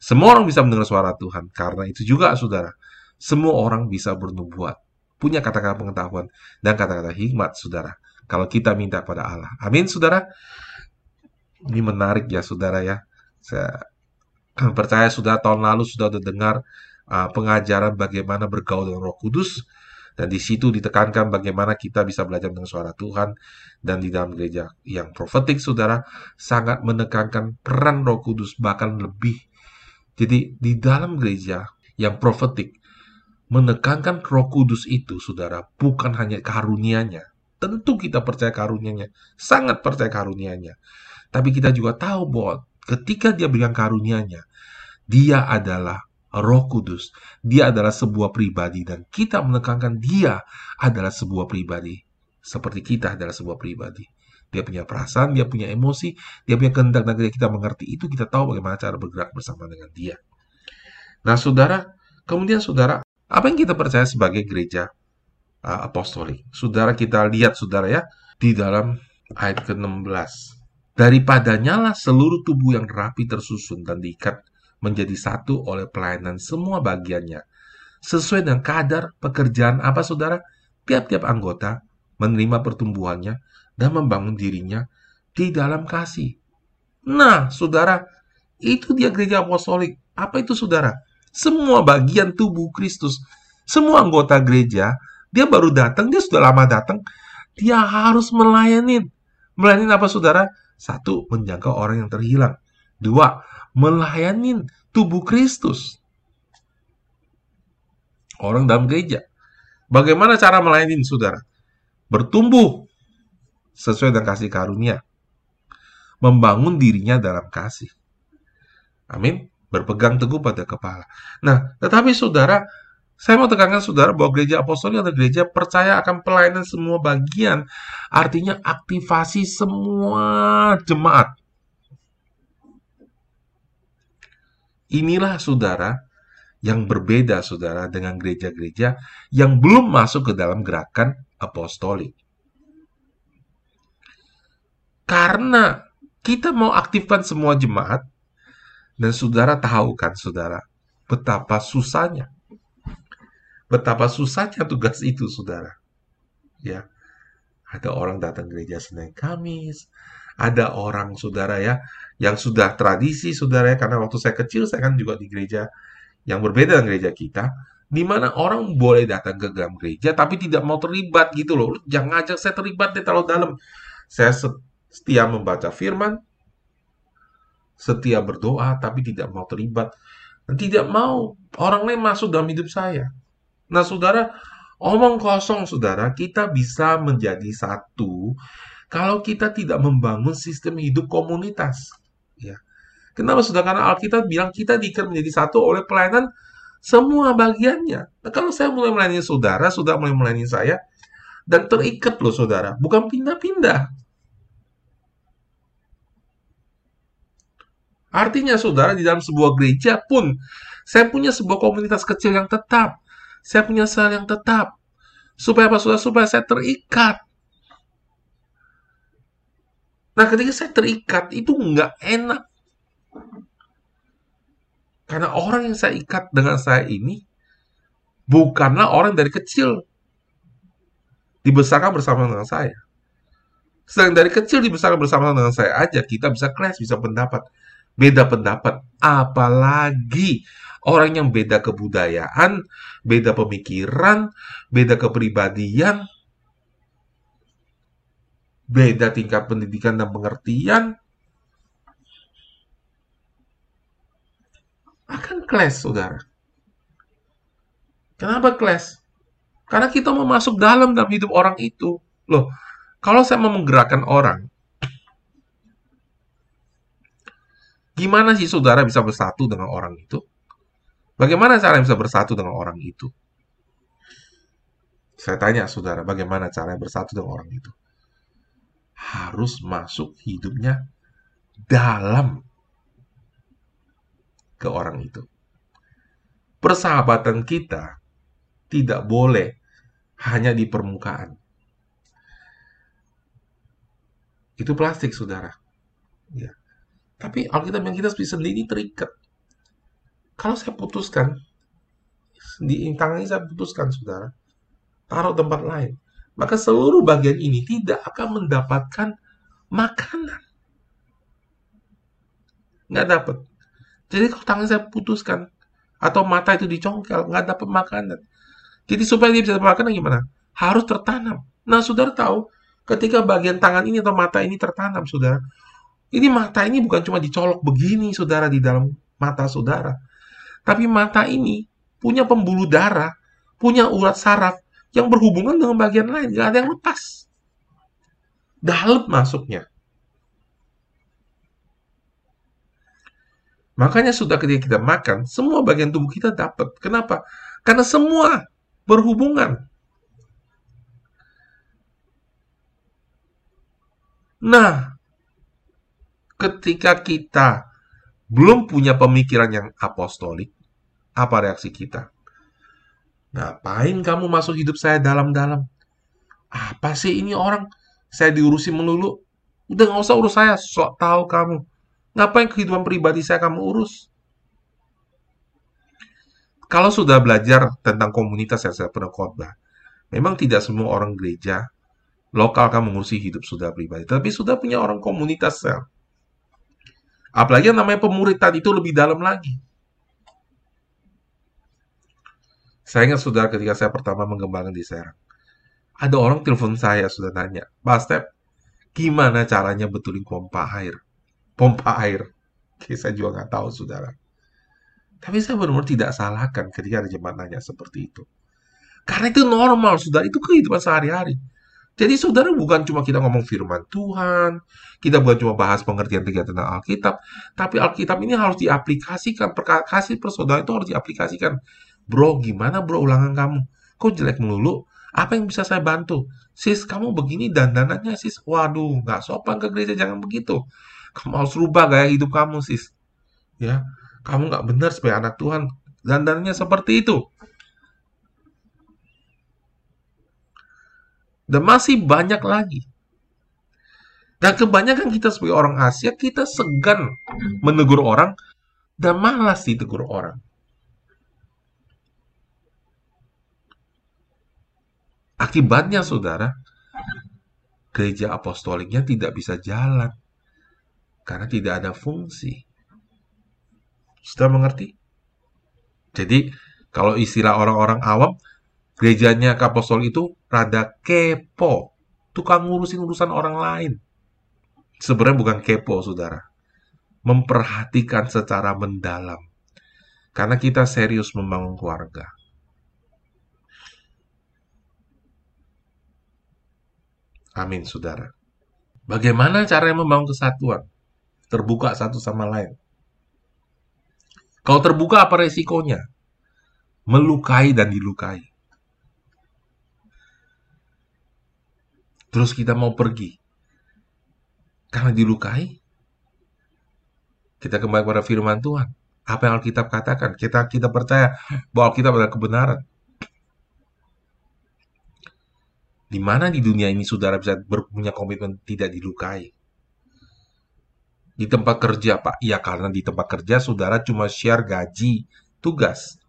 Speaker 1: Semua orang bisa mendengar suara Tuhan. Karena itu juga, saudara, semua orang bisa bernubuat, punya kata-kata pengetahuan dan kata-kata hikmat, saudara. Kalau kita minta pada Allah. Amin, saudara. Ini menarik ya, saudara ya. Saya [CLEARS THROAT] percaya sudah tahun lalu sudah dengar uh, pengajaran bagaimana bergaul dengan Roh Kudus dan di situ ditekankan bagaimana kita bisa belajar dengan suara Tuhan dan di dalam gereja yang profetik saudara sangat menekankan peran Roh Kudus bahkan lebih jadi di dalam gereja yang profetik menekankan roh kudus itu, saudara, bukan hanya karunianya. Tentu kita percaya karunianya, sangat percaya karunianya. Tapi kita juga tahu bahwa ketika dia berikan karunianya, dia adalah roh kudus. Dia adalah sebuah pribadi dan kita menekankan dia adalah sebuah pribadi. Seperti kita adalah sebuah pribadi. Dia punya perasaan, dia punya emosi, dia punya kehendak dan kita mengerti itu, kita tahu bagaimana cara bergerak bersama dengan dia. Nah, saudara, kemudian saudara, apa yang kita percaya sebagai gereja uh, apostolik? Saudara kita lihat saudara ya di dalam ayat ke-16. Daripadanya lah seluruh tubuh yang rapi tersusun dan diikat menjadi satu oleh pelayanan semua bagiannya. Sesuai dengan kadar pekerjaan apa saudara? Tiap-tiap anggota menerima pertumbuhannya dan membangun dirinya di dalam kasih. Nah, saudara, itu dia gereja apostolik. Apa itu saudara? semua bagian tubuh Kristus, semua anggota gereja, dia baru datang, dia sudah lama datang, dia harus melayani. Melayani apa saudara? Satu, menjaga orang yang terhilang. Dua, melayani tubuh Kristus. Orang dalam gereja. Bagaimana cara melayani saudara? Bertumbuh sesuai dengan kasih karunia. Membangun dirinya dalam kasih. Amin berpegang teguh pada kepala. Nah, tetapi saudara, saya mau tekankan saudara bahwa gereja apostolik adalah gereja percaya akan pelayanan semua bagian. Artinya aktivasi semua jemaat. Inilah saudara yang berbeda saudara dengan gereja-gereja yang belum masuk ke dalam gerakan apostolik. Karena kita mau aktifkan semua jemaat, dan saudara tahu kan saudara, betapa susahnya. Betapa susahnya tugas itu saudara. Ya. Ada orang datang gereja Senin Kamis, ada orang saudara ya yang sudah tradisi saudara ya karena waktu saya kecil saya kan juga di gereja yang berbeda dengan gereja kita di mana orang boleh datang ke dalam gereja tapi tidak mau terlibat gitu loh. Jangan ngajak saya terlibat di terlalu dalam. Saya setia membaca firman, setia berdoa tapi tidak mau terlibat tidak mau orang lain masuk dalam hidup saya. Nah, Saudara, omong kosong Saudara, kita bisa menjadi satu kalau kita tidak membangun sistem hidup komunitas. Ya. Kenapa sudah karena Alkitab bilang kita diikat menjadi satu oleh pelayanan semua bagiannya. Nah, kalau saya mulai melayani saudara, sudah mulai melayani saya, dan terikat loh saudara, bukan pindah-pindah. Artinya saudara di dalam sebuah gereja pun, saya punya sebuah komunitas kecil yang tetap. Saya punya sel yang tetap. Supaya apa saudara? Supaya saya terikat. Nah ketika saya terikat, itu nggak enak karena orang yang saya ikat dengan saya ini bukanlah orang dari kecil dibesarkan bersama dengan saya. Sedang dari kecil dibesarkan bersama dengan saya aja, kita bisa kelas, bisa pendapat. Beda pendapat, apalagi orang yang beda kebudayaan, beda pemikiran, beda kepribadian, beda tingkat pendidikan dan pengertian, akan clash, saudara. Kenapa clash? Karena kita mau masuk dalam dalam hidup orang itu. Loh, kalau saya mau menggerakkan orang, gimana sih saudara bisa bersatu dengan orang itu? Bagaimana cara bisa bersatu dengan orang itu? Saya tanya saudara, bagaimana cara bersatu dengan orang itu? Harus masuk hidupnya dalam ke orang itu. Persahabatan kita tidak boleh hanya di permukaan. Itu plastik, saudara. Ya. Tapi Alkitab yang kita sendiri terikat. Kalau saya putuskan, di tangan ini saya putuskan, saudara, taruh tempat lain, maka seluruh bagian ini tidak akan mendapatkan makanan. Nggak dapat. Jadi kalau tangan saya putuskan atau mata itu dicongkel, nggak dapat makanan. Jadi supaya dia bisa dapat makanan gimana? Harus tertanam. Nah, saudara tahu, ketika bagian tangan ini atau mata ini tertanam, saudara, ini mata ini bukan cuma dicolok begini, saudara, di dalam mata saudara. Tapi mata ini punya pembuluh darah, punya urat saraf yang berhubungan dengan bagian lain. Nggak ada yang lepas. Dalam masuknya. Makanya sudah ketika kita makan, semua bagian tubuh kita dapat. Kenapa? Karena semua berhubungan. Nah, ketika kita belum punya pemikiran yang apostolik, apa reaksi kita? Ngapain kamu masuk hidup saya dalam-dalam? Apa sih ini orang? Saya diurusi melulu. Udah nggak usah urus saya, sok tahu kamu. Ngapain kehidupan pribadi saya kamu urus? Kalau sudah belajar tentang komunitas yang saya pernah khotbah, memang tidak semua orang gereja lokal kamu mengurusi hidup sudah pribadi, tapi sudah punya orang komunitas sel. Apalagi yang namanya pemuritan itu lebih dalam lagi. Saya ingat saudara ketika saya pertama mengembangkan di Serang. Ada orang telepon saya sudah nanya, Step, gimana caranya betulin pompa air? pompa air. Oke, saya juga nggak tahu, saudara. Tapi saya benar-benar tidak salahkan ketika ada jemaat nanya seperti itu. Karena itu normal, saudara. Itu kehidupan sehari-hari. Jadi saudara bukan cuma kita ngomong firman Tuhan, kita bukan cuma bahas pengertian tiga tentang Alkitab, tapi Alkitab ini harus diaplikasikan, kasih persaudara itu harus diaplikasikan. Bro, gimana bro ulangan kamu? Kok jelek melulu? Apa yang bisa saya bantu? Sis, kamu begini dandanannya sis. Waduh, nggak sopan ke gereja, jangan begitu. Kamu harus rubah gaya hidup kamu, sis. Ya, kamu nggak benar sebagai anak Tuhan. Dandannya seperti itu. Dan masih banyak lagi. Dan kebanyakan kita sebagai orang Asia, kita segan menegur orang dan malas ditegur orang. Akibatnya, saudara, gereja apostoliknya tidak bisa jalan karena tidak ada fungsi. Sudah mengerti? Jadi, Kalau istilah orang-orang awam, gerejanya Kapostol itu rada kepo. Tukang ngurusin urusan orang lain. Sebenarnya bukan kepo, saudara. Memperhatikan secara mendalam. Karena kita serius membangun keluarga. Amin, saudara. Bagaimana cara membangun kesatuan? Terbuka satu sama lain. Kalau terbuka apa resikonya? Melukai dan dilukai. Terus kita mau pergi. Karena dilukai. Kita kembali pada firman Tuhan. Apa yang Alkitab katakan? Kita kita percaya bahwa Alkitab adalah kebenaran. Di mana di dunia ini saudara bisa punya komitmen tidak dilukai? Di tempat kerja, Pak. Ya, karena di tempat kerja saudara cuma share gaji, tugas.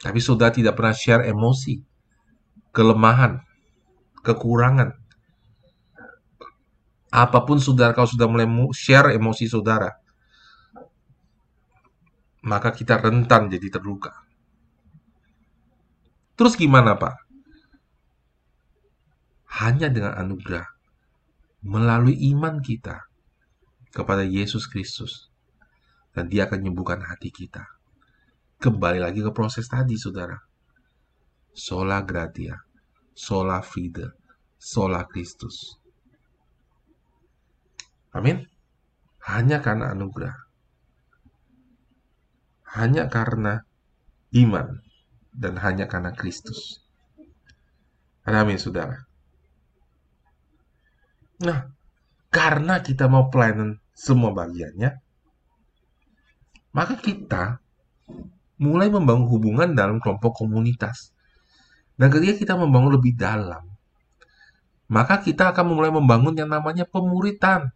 Speaker 1: Tapi saudara tidak pernah share emosi, kelemahan, kekurangan. Apa pun saudara kalau sudah mulai share emosi saudara, maka kita rentan jadi terluka. Terus gimana, Pak? hanya dengan anugerah melalui iman kita kepada Yesus Kristus dan dia akan menyembuhkan hati kita. Kembali lagi ke proses tadi, saudara. Sola gratia, sola fide, sola Kristus. Amin. Hanya karena anugerah. Hanya karena iman dan hanya karena Kristus. Amin, saudara. Nah, karena kita mau pelayanan semua bagiannya, maka kita mulai membangun hubungan dalam kelompok komunitas. Dan ketika kita membangun lebih dalam, maka kita akan mulai membangun yang namanya pemuritan.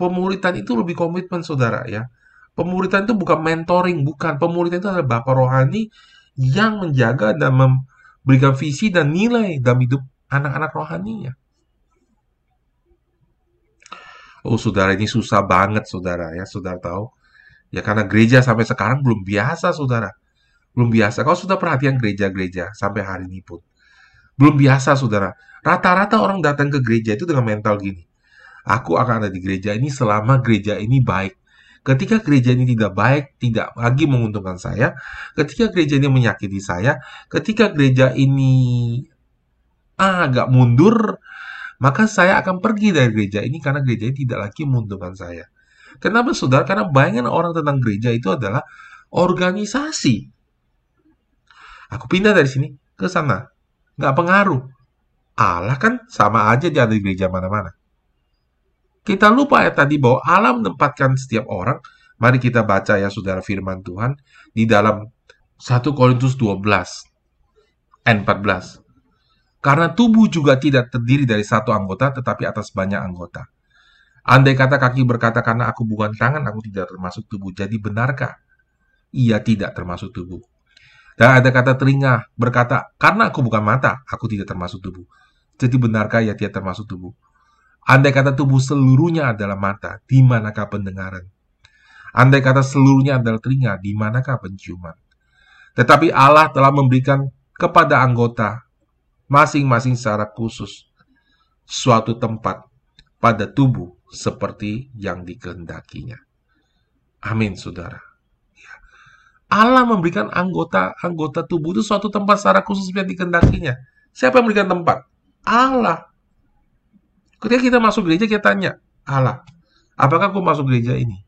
Speaker 1: Pemuritan itu lebih komitmen, saudara ya. Pemuritan itu bukan mentoring, bukan. Pemuritan itu adalah bapak rohani yang menjaga dan memberikan visi dan nilai dalam hidup anak-anak rohaninya. Oh, saudara ini susah banget, saudara ya, saudara tahu. Ya karena gereja sampai sekarang belum biasa, saudara. Belum biasa. Kalau sudah perhatian gereja-gereja sampai hari ini pun. Belum biasa, saudara. Rata-rata orang datang ke gereja itu dengan mental gini. Aku akan ada di gereja ini selama gereja ini baik. Ketika gereja ini tidak baik, tidak lagi menguntungkan saya. Ketika gereja ini menyakiti saya. Ketika gereja ini ah, agak mundur, maka saya akan pergi dari gereja ini karena gereja ini tidak lagi menguntungkan saya. Kenapa saudara? Karena bayangan orang tentang gereja itu adalah organisasi. Aku pindah dari sini ke sana. Nggak pengaruh. Allah kan sama aja di ada gereja mana-mana. Kita lupa ya tadi bahwa Allah menempatkan setiap orang. Mari kita baca ya saudara firman Tuhan di dalam 1 Korintus 12 n 14. Karena tubuh juga tidak terdiri dari satu anggota, tetapi atas banyak anggota. Andai kata kaki berkata, karena aku bukan tangan, aku tidak termasuk tubuh. Jadi benarkah? Ia tidak termasuk tubuh. Dan ada kata telinga berkata, karena aku bukan mata, aku tidak termasuk tubuh. Jadi benarkah ia tidak termasuk tubuh? Andai kata tubuh seluruhnya adalah mata, di manakah pendengaran? Andai kata seluruhnya adalah telinga, di manakah penciuman? Tetapi Allah telah memberikan kepada anggota masing-masing secara khusus suatu tempat pada tubuh seperti yang dikehendakinya. Amin, saudara. Allah memberikan anggota-anggota tubuh itu suatu tempat secara khusus yang dikehendakinya. Siapa yang memberikan tempat? Allah. Ketika kita masuk gereja, kita tanya, Allah, apakah aku masuk gereja ini?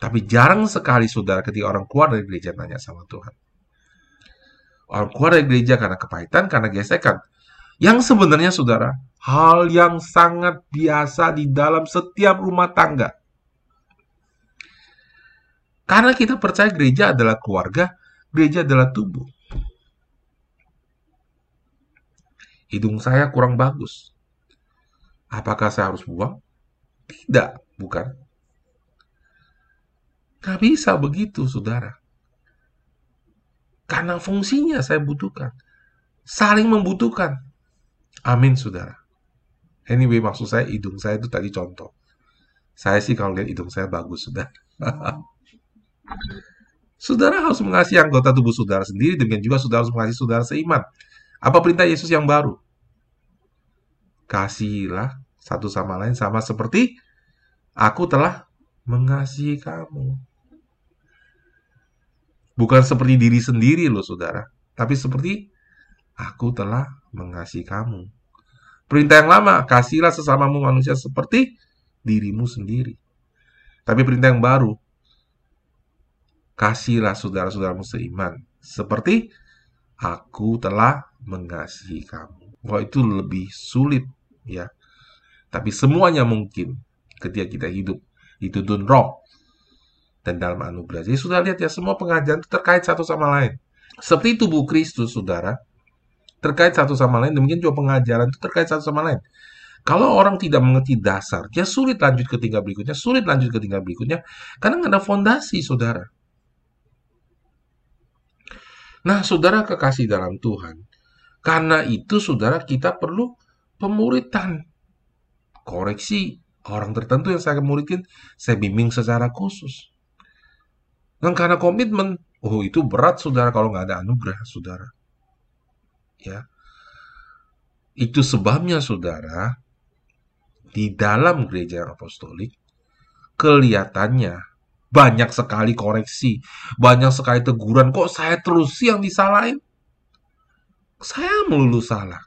Speaker 1: Tapi jarang sekali saudara ketika orang keluar dari gereja tanya sama Tuhan. Orang keluar dari gereja karena kepahitan, karena gesekan. Yang sebenarnya saudara, hal yang sangat biasa di dalam setiap rumah tangga. Karena kita percaya gereja adalah keluarga, gereja adalah tubuh. Hidung saya kurang bagus. Apakah saya harus buang? Tidak, bukan. Gak bisa begitu, saudara. Karena fungsinya saya butuhkan. Saling membutuhkan. Amin, saudara. Anyway, maksud saya hidung saya itu tadi contoh. Saya sih kalau lihat hidung saya bagus, sudah. [LAUGHS] Saudara harus mengasihi anggota tubuh saudara sendiri, demikian juga saudara harus mengasihi saudara seiman. Apa perintah Yesus yang baru? Kasihilah satu sama lain sama seperti aku telah mengasihi kamu. Bukan seperti diri sendiri loh saudara, tapi seperti aku telah mengasihi kamu. Perintah yang lama, kasihlah sesamamu manusia seperti dirimu sendiri. Tapi perintah yang baru, kasihlah saudara-saudaramu seiman seperti aku telah mengasihi kamu. Wah itu lebih sulit ya. Tapi semuanya mungkin ketika kita hidup dituntun roh dan dalam anugerah. Jadi sudah lihat ya semua pengajaran itu terkait satu sama lain. Seperti tubuh Kristus, saudara, terkait satu sama lain, demikian juga pengajaran itu terkait satu sama lain. Kalau orang tidak mengerti dasar, dia sulit lanjut ke tingkat berikutnya, sulit lanjut ke tingkat berikutnya, karena nggak ada fondasi, saudara. Nah, saudara kekasih dalam Tuhan, karena itu saudara kita perlu pemuritan, koreksi orang tertentu yang saya muridin, saya bimbing secara khusus. Dan karena komitmen, oh itu berat saudara kalau nggak ada anugerah, saudara. Ya, itu sebabnya saudara, di dalam gereja apostolik, kelihatannya banyak sekali koreksi, banyak sekali teguran. Kok saya terus yang disalahin? Saya melulu salah.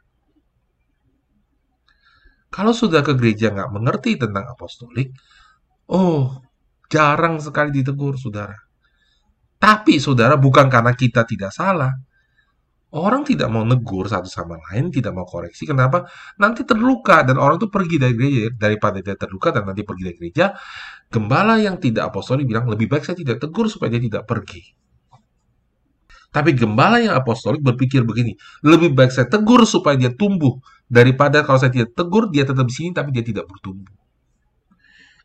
Speaker 1: Kalau sudah ke gereja nggak mengerti tentang apostolik, oh jarang sekali ditegur, saudara. Tapi saudara bukan karena kita tidak salah, Orang tidak mau negur satu sama lain, tidak mau koreksi. Kenapa? Nanti terluka dan orang itu pergi dari gereja daripada dia terluka dan nanti pergi dari gereja. Gembala yang tidak apostolik bilang lebih baik saya tidak tegur supaya dia tidak pergi. Tapi gembala yang apostolik berpikir begini, lebih baik saya tegur supaya dia tumbuh daripada kalau saya tidak tegur dia tetap di sini tapi dia tidak bertumbuh.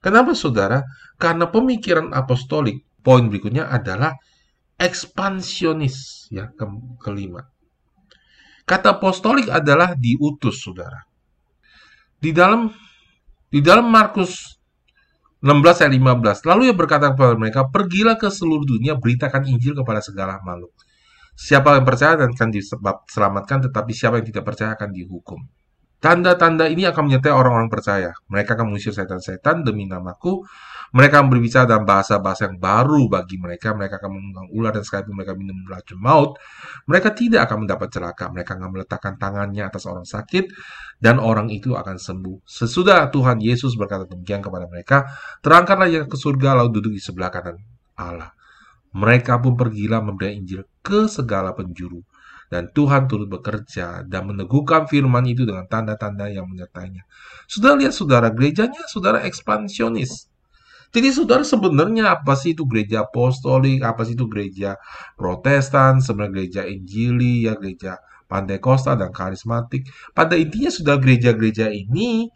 Speaker 1: Kenapa saudara? Karena pemikiran apostolik poin berikutnya adalah ekspansionis ya ke kelima Kata apostolik adalah diutus, saudara. Di dalam di dalam Markus 16 ayat 15, lalu ia berkata kepada mereka, pergilah ke seluruh dunia, beritakan Injil kepada segala makhluk. Siapa yang percaya dan akan diselamatkan, tetapi siapa yang tidak percaya akan dihukum. Tanda-tanda ini akan menyertai orang-orang percaya. Mereka akan mengusir setan-setan demi namaku. Mereka berbicara dalam bahasa-bahasa yang baru bagi mereka. Mereka akan mengundang ular dan sekalipun mereka minum racun maut. Mereka tidak akan mendapat celaka. Mereka akan meletakkan tangannya atas orang sakit dan orang itu akan sembuh. Sesudah Tuhan Yesus berkata demikian kepada mereka, terangkanlah ia ke surga lalu duduk di sebelah kanan Allah. Mereka pun pergilah memberi Injil ke segala penjuru dan Tuhan turut bekerja dan meneguhkan firman itu dengan tanda-tanda yang menyertainya. Sudah lihat saudara, gerejanya saudara ekspansionis. Jadi saudara sebenarnya apa sih itu gereja apostolik, apa sih itu gereja protestan, sebenarnya gereja injili, ya gereja Pantekosta dan karismatik. Pada intinya sudah gereja-gereja ini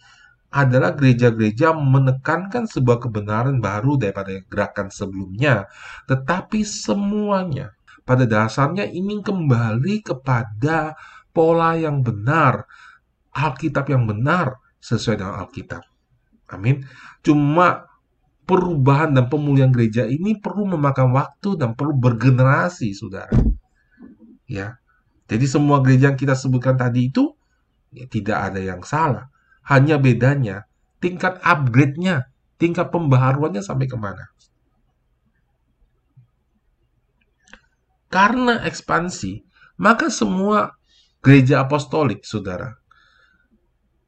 Speaker 1: adalah gereja-gereja menekankan sebuah kebenaran baru daripada gerakan sebelumnya. Tetapi semuanya pada dasarnya ingin kembali kepada pola yang benar, Alkitab yang benar sesuai dengan Alkitab. Amin. Cuma perubahan dan pemulihan gereja ini perlu memakan waktu dan perlu bergenerasi, saudara. Ya, jadi semua gereja yang kita sebutkan tadi itu ya, tidak ada yang salah. Hanya bedanya tingkat upgrade-nya, tingkat pembaharuannya sampai ke mana. Karena ekspansi, maka semua gereja apostolik, saudara,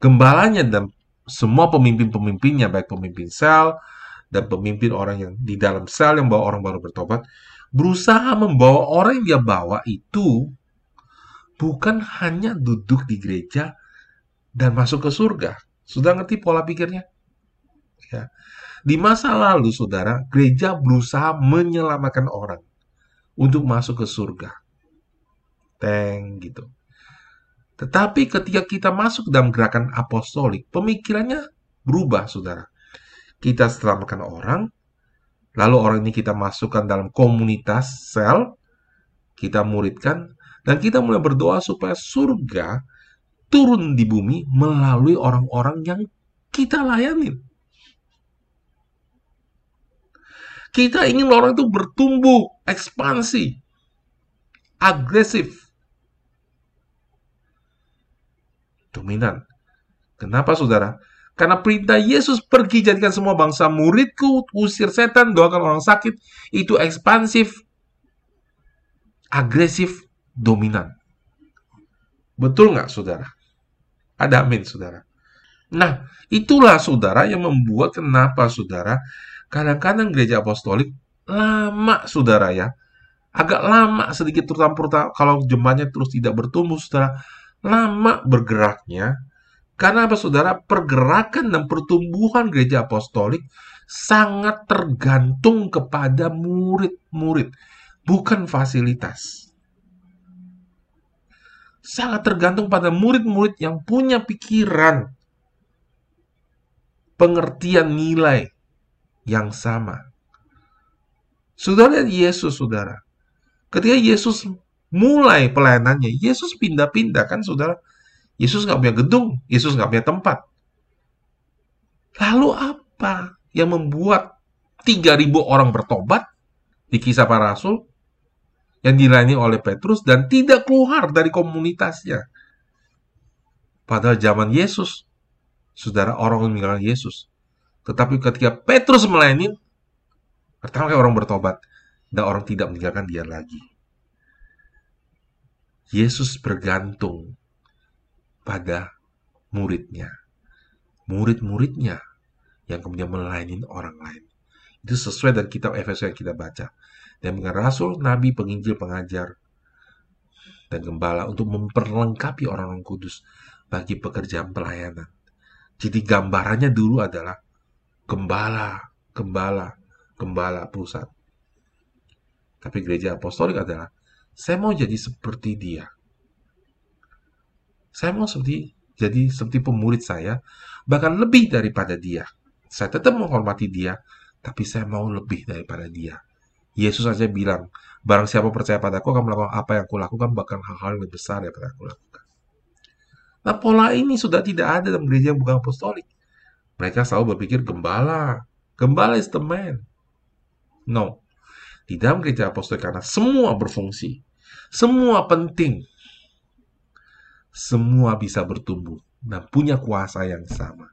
Speaker 1: gembalanya dan semua pemimpin-pemimpinnya, baik pemimpin sel dan pemimpin orang yang di dalam sel yang bawa orang baru bertobat, berusaha membawa orang yang dia bawa itu bukan hanya duduk di gereja dan masuk ke surga. Sudah ngerti pola pikirnya? Ya. Di masa lalu, saudara, gereja berusaha menyelamatkan orang untuk masuk ke surga. Teng gitu. Tetapi ketika kita masuk dalam gerakan apostolik, pemikirannya berubah, saudara. Kita setelah makan orang, lalu orang ini kita masukkan dalam komunitas sel, kita muridkan, dan kita mulai berdoa supaya surga turun di bumi melalui orang-orang yang kita layani. Kita ingin orang itu bertumbuh, ekspansi, agresif, dominan. Kenapa saudara? Karena perintah Yesus pergi jadikan semua bangsa muridku, usir setan, doakan orang sakit, itu ekspansif, agresif, dominan. Betul nggak saudara? Ada amin saudara. Nah, itulah saudara yang membuat kenapa saudara kadang-kadang gereja apostolik lama saudara ya. Agak lama sedikit terutama kalau jemaatnya terus tidak bertumbuh saudara. Lama bergeraknya karena apa saudara? Pergerakan dan pertumbuhan gereja apostolik sangat tergantung kepada murid-murid, bukan fasilitas. Sangat tergantung pada murid-murid yang punya pikiran, pengertian nilai yang sama. Saudara lihat Yesus, saudara. Ketika Yesus mulai pelayanannya, Yesus pindah-pindah kan, saudara Yesus nggak punya gedung, Yesus nggak punya tempat. Lalu apa yang membuat 3.000 orang bertobat di kisah para rasul yang dilayani oleh Petrus dan tidak keluar dari komunitasnya? Padahal zaman Yesus, saudara orang meninggalkan Yesus. Tetapi ketika Petrus melayani, pertama kali orang bertobat dan orang tidak meninggalkan dia lagi. Yesus bergantung pada muridnya. Murid-muridnya yang kemudian melayani orang lain. Itu sesuai dengan kitab Efesus yang kita baca. Dan dengan rasul, nabi, penginjil, pengajar, dan gembala untuk memperlengkapi orang-orang kudus bagi pekerjaan pelayanan. Jadi gambarannya dulu adalah gembala, gembala, gembala pusat. Tapi gereja apostolik adalah saya mau jadi seperti dia. Saya mau seperti jadi seperti pemurid saya, bahkan lebih daripada dia. Saya tetap menghormati dia, tapi saya mau lebih daripada dia. Yesus saja bilang, barang siapa percaya padaku akan melakukan apa yang kulakukan, bahkan hal-hal yang lebih besar daripada aku lakukan. Nah, pola ini sudah tidak ada dalam gereja yang bukan apostolik. Mereka selalu berpikir gembala. Gembala is the man. No. Di dalam gereja apostolik karena semua berfungsi. Semua penting semua bisa bertumbuh dan punya kuasa yang sama.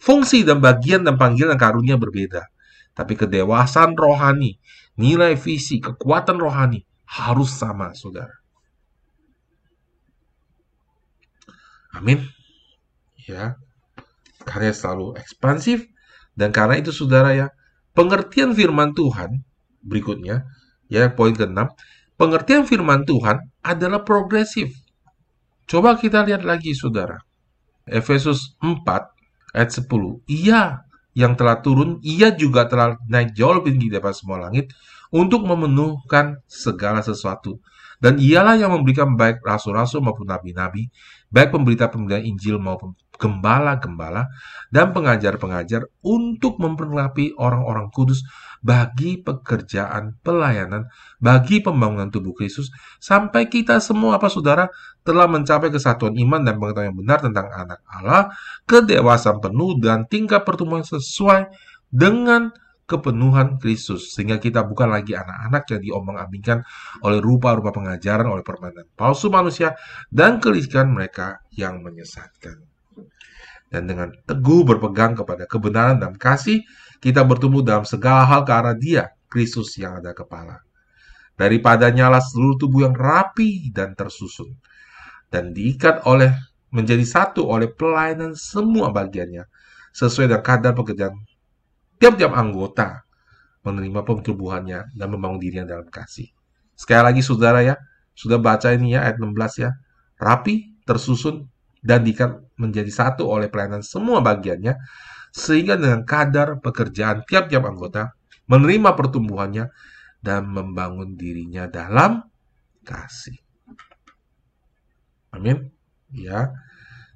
Speaker 1: Fungsi dan bagian dan panggilan karunia berbeda, tapi kedewasaan rohani, nilai visi, kekuatan rohani harus sama, saudara. Amin. Ya, karya selalu ekspansif dan karena itu saudara ya, pengertian firman Tuhan berikutnya, ya poin ke-6, pengertian firman Tuhan adalah progresif. Coba kita lihat lagi, saudara. Efesus 4 ayat 10. Ia yang telah turun, ia juga telah naik jauh lebih tinggi daripada semua langit untuk memenuhkan segala sesuatu. Dan ialah yang memberikan baik rasul-rasul maupun nabi-nabi, baik pemberita-pemberita Injil maupun gembala-gembala dan pengajar-pengajar untuk memperlengkapi orang-orang kudus bagi pekerjaan pelayanan, bagi pembangunan tubuh Kristus, sampai kita semua, apa saudara, telah mencapai kesatuan iman dan pengetahuan yang benar tentang anak Allah, kedewasaan penuh dan tingkat pertumbuhan sesuai dengan kepenuhan Kristus. Sehingga kita bukan lagi anak-anak yang diombang-ambingkan oleh rupa-rupa pengajaran oleh permainan palsu manusia dan kelicikan mereka yang menyesatkan. Dan dengan teguh berpegang kepada kebenaran dan kasih, kita bertumbuh dalam segala hal ke arah Dia, Kristus yang ada kepala. Daripada nyala seluruh tubuh yang rapi dan tersusun, dan diikat oleh menjadi satu oleh pelayanan semua bagiannya, sesuai dengan kadar pekerjaan tiap-tiap anggota menerima pertumbuhannya dan membangun dirinya dalam kasih. Sekali lagi saudara ya, sudah baca ini ya ayat 16 ya. Rapi, tersusun, dan diikat menjadi satu oleh pelayanan semua bagiannya, sehingga dengan kadar pekerjaan tiap-tiap anggota menerima pertumbuhannya dan membangun dirinya dalam kasih. Amin. Ya.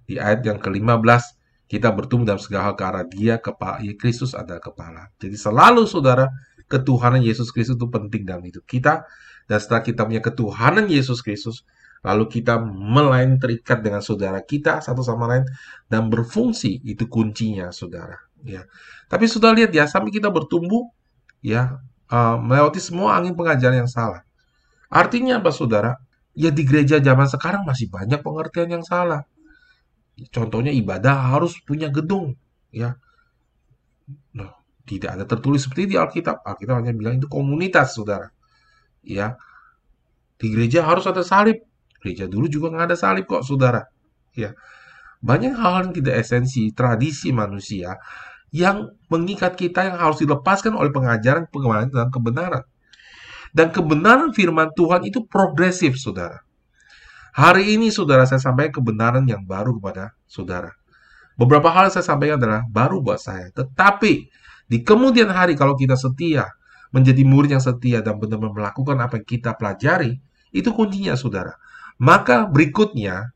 Speaker 1: Di ayat yang ke-15 kita bertumbuh dalam segala hal ke arah dia kepala Kristus adalah kepala. Jadi selalu saudara ketuhanan Yesus Kristus itu penting dalam hidup kita dan setelah kita punya ketuhanan Yesus Kristus lalu kita melayani terikat dengan saudara kita satu sama lain dan berfungsi itu kuncinya saudara ya tapi sudah lihat ya sampai kita bertumbuh ya uh, melewati semua angin pengajaran yang salah. Artinya apa saudara? Ya di gereja zaman sekarang masih banyak pengertian yang salah. Contohnya ibadah harus punya gedung, ya. Nah, tidak ada tertulis seperti di Alkitab. Alkitab hanya bilang itu komunitas, saudara. Ya, di gereja harus ada salib. Gereja dulu juga nggak ada salib kok, saudara. Ya, banyak hal yang tidak esensi, tradisi manusia yang mengikat kita yang harus dilepaskan oleh pengajaran pengajaran dan kebenaran. Dan kebenaran firman Tuhan itu progresif, saudara. Hari ini saudara saya sampaikan kebenaran yang baru kepada saudara. Beberapa hal saya sampaikan adalah baru buat saya. Tetapi di kemudian hari kalau kita setia, menjadi murid yang setia dan benar-benar melakukan apa yang kita pelajari, itu kuncinya saudara. Maka berikutnya,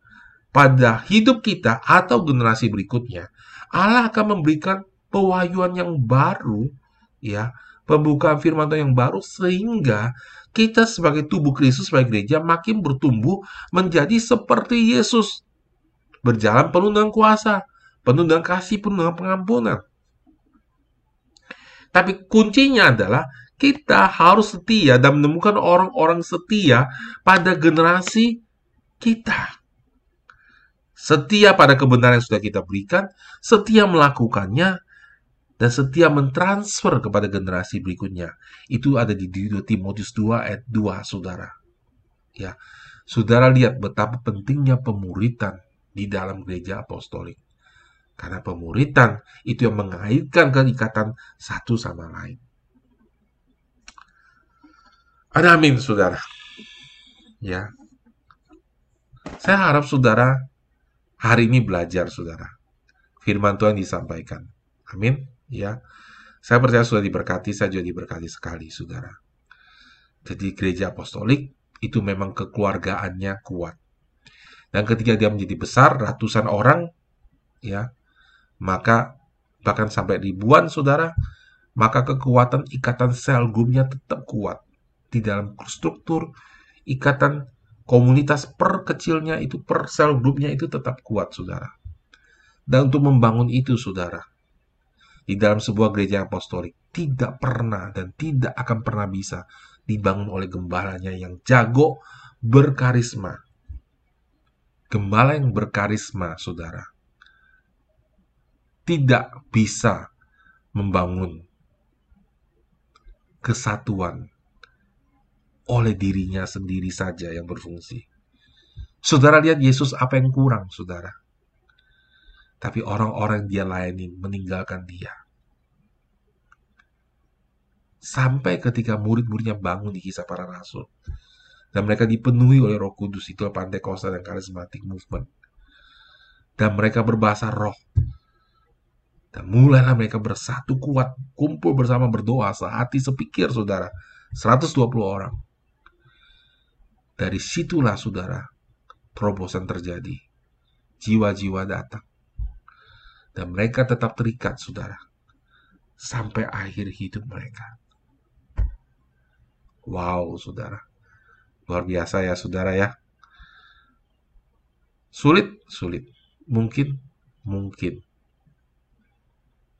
Speaker 1: pada hidup kita atau generasi berikutnya, Allah akan memberikan pewahyuan yang baru, ya, pembukaan firman Tuhan yang baru sehingga kita sebagai tubuh Kristus sebagai gereja makin bertumbuh menjadi seperti Yesus. Berjalan penuh dengan kuasa, penuh dengan kasih, penuh dengan pengampunan. Tapi kuncinya adalah kita harus setia dan menemukan orang-orang setia pada generasi kita. Setia pada kebenaran yang sudah kita berikan, setia melakukannya, dan setia mentransfer kepada generasi berikutnya. Itu ada di 2 Timotius 2 ayat 2, Saudara. Ya. Saudara lihat betapa pentingnya pemuritan di dalam gereja apostolik. Karena pemuritan itu yang mengaitkan keikatan satu sama lain. Ada amin, Saudara. Ya. Saya harap Saudara hari ini belajar, Saudara. Firman Tuhan disampaikan. Amin ya. Saya percaya sudah diberkati, saya juga diberkati sekali, saudara. Jadi gereja apostolik itu memang kekeluargaannya kuat. Dan ketika dia menjadi besar, ratusan orang, ya, maka bahkan sampai ribuan saudara, maka kekuatan ikatan sel grupnya tetap kuat. Di dalam struktur ikatan komunitas per kecilnya itu, per sel grupnya itu tetap kuat, saudara. Dan untuk membangun itu, saudara, di dalam sebuah gereja apostolik tidak pernah dan tidak akan pernah bisa dibangun oleh gembalanya yang jago berkarisma. Gembala yang berkarisma, saudara, tidak bisa membangun kesatuan oleh dirinya sendiri saja yang berfungsi. Saudara lihat Yesus apa yang kurang, saudara. Tapi orang-orang dia layani meninggalkan dia. Sampai ketika murid-muridnya bangun di kisah para rasul. Dan mereka dipenuhi oleh roh kudus, itu Pantekosta dan Charismatic Movement. Dan mereka berbahasa roh. Dan mulailah mereka bersatu kuat, kumpul bersama berdoa, sehati sepikir saudara. 120 orang. Dari situlah saudara, terobosan terjadi. Jiwa-jiwa datang dan mereka tetap terikat, saudara, sampai akhir hidup mereka. Wow, saudara, luar biasa ya, saudara ya. Sulit, sulit, mungkin, mungkin,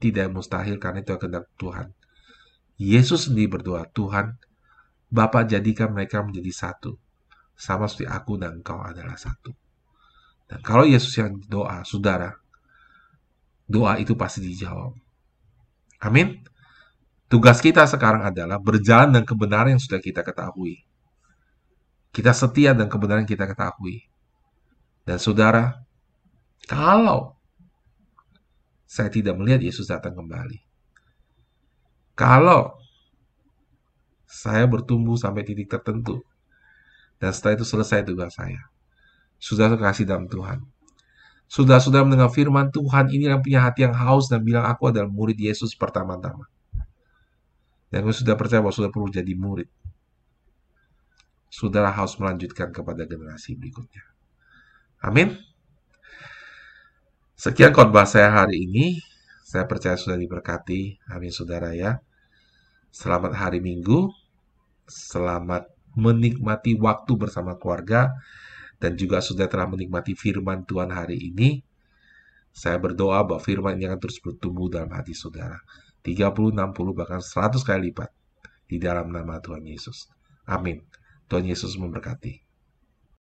Speaker 1: tidak mustahil karena itu kehendak Tuhan. Yesus sendiri berdoa, Tuhan, Bapa jadikan mereka menjadi satu, sama seperti aku dan engkau adalah satu. Dan kalau Yesus yang doa, saudara, doa itu pasti dijawab. Amin. Tugas kita sekarang adalah berjalan dengan kebenaran yang sudah kita ketahui. Kita setia dan kebenaran kita ketahui. Dan saudara, kalau saya tidak melihat Yesus datang kembali, kalau saya bertumbuh sampai titik tertentu, dan setelah itu selesai tugas saya, sudah kasih dalam Tuhan, sudah-sudah mendengar firman Tuhan ini yang punya hati yang haus dan bilang aku adalah murid Yesus pertama-tama. Dan sudah percaya bahwa sudah perlu jadi murid. Saudara harus melanjutkan kepada generasi berikutnya. Amin. Sekian khotbah saya hari ini. Saya percaya sudah diberkati. Amin saudara ya. Selamat hari Minggu. Selamat menikmati waktu bersama keluarga dan juga sudah telah menikmati firman Tuhan hari ini. Saya berdoa bahwa firman ini akan terus bertumbuh dalam hati saudara. 30, 60, bahkan 100 kali lipat di dalam nama Tuhan Yesus. Amin. Tuhan Yesus memberkati.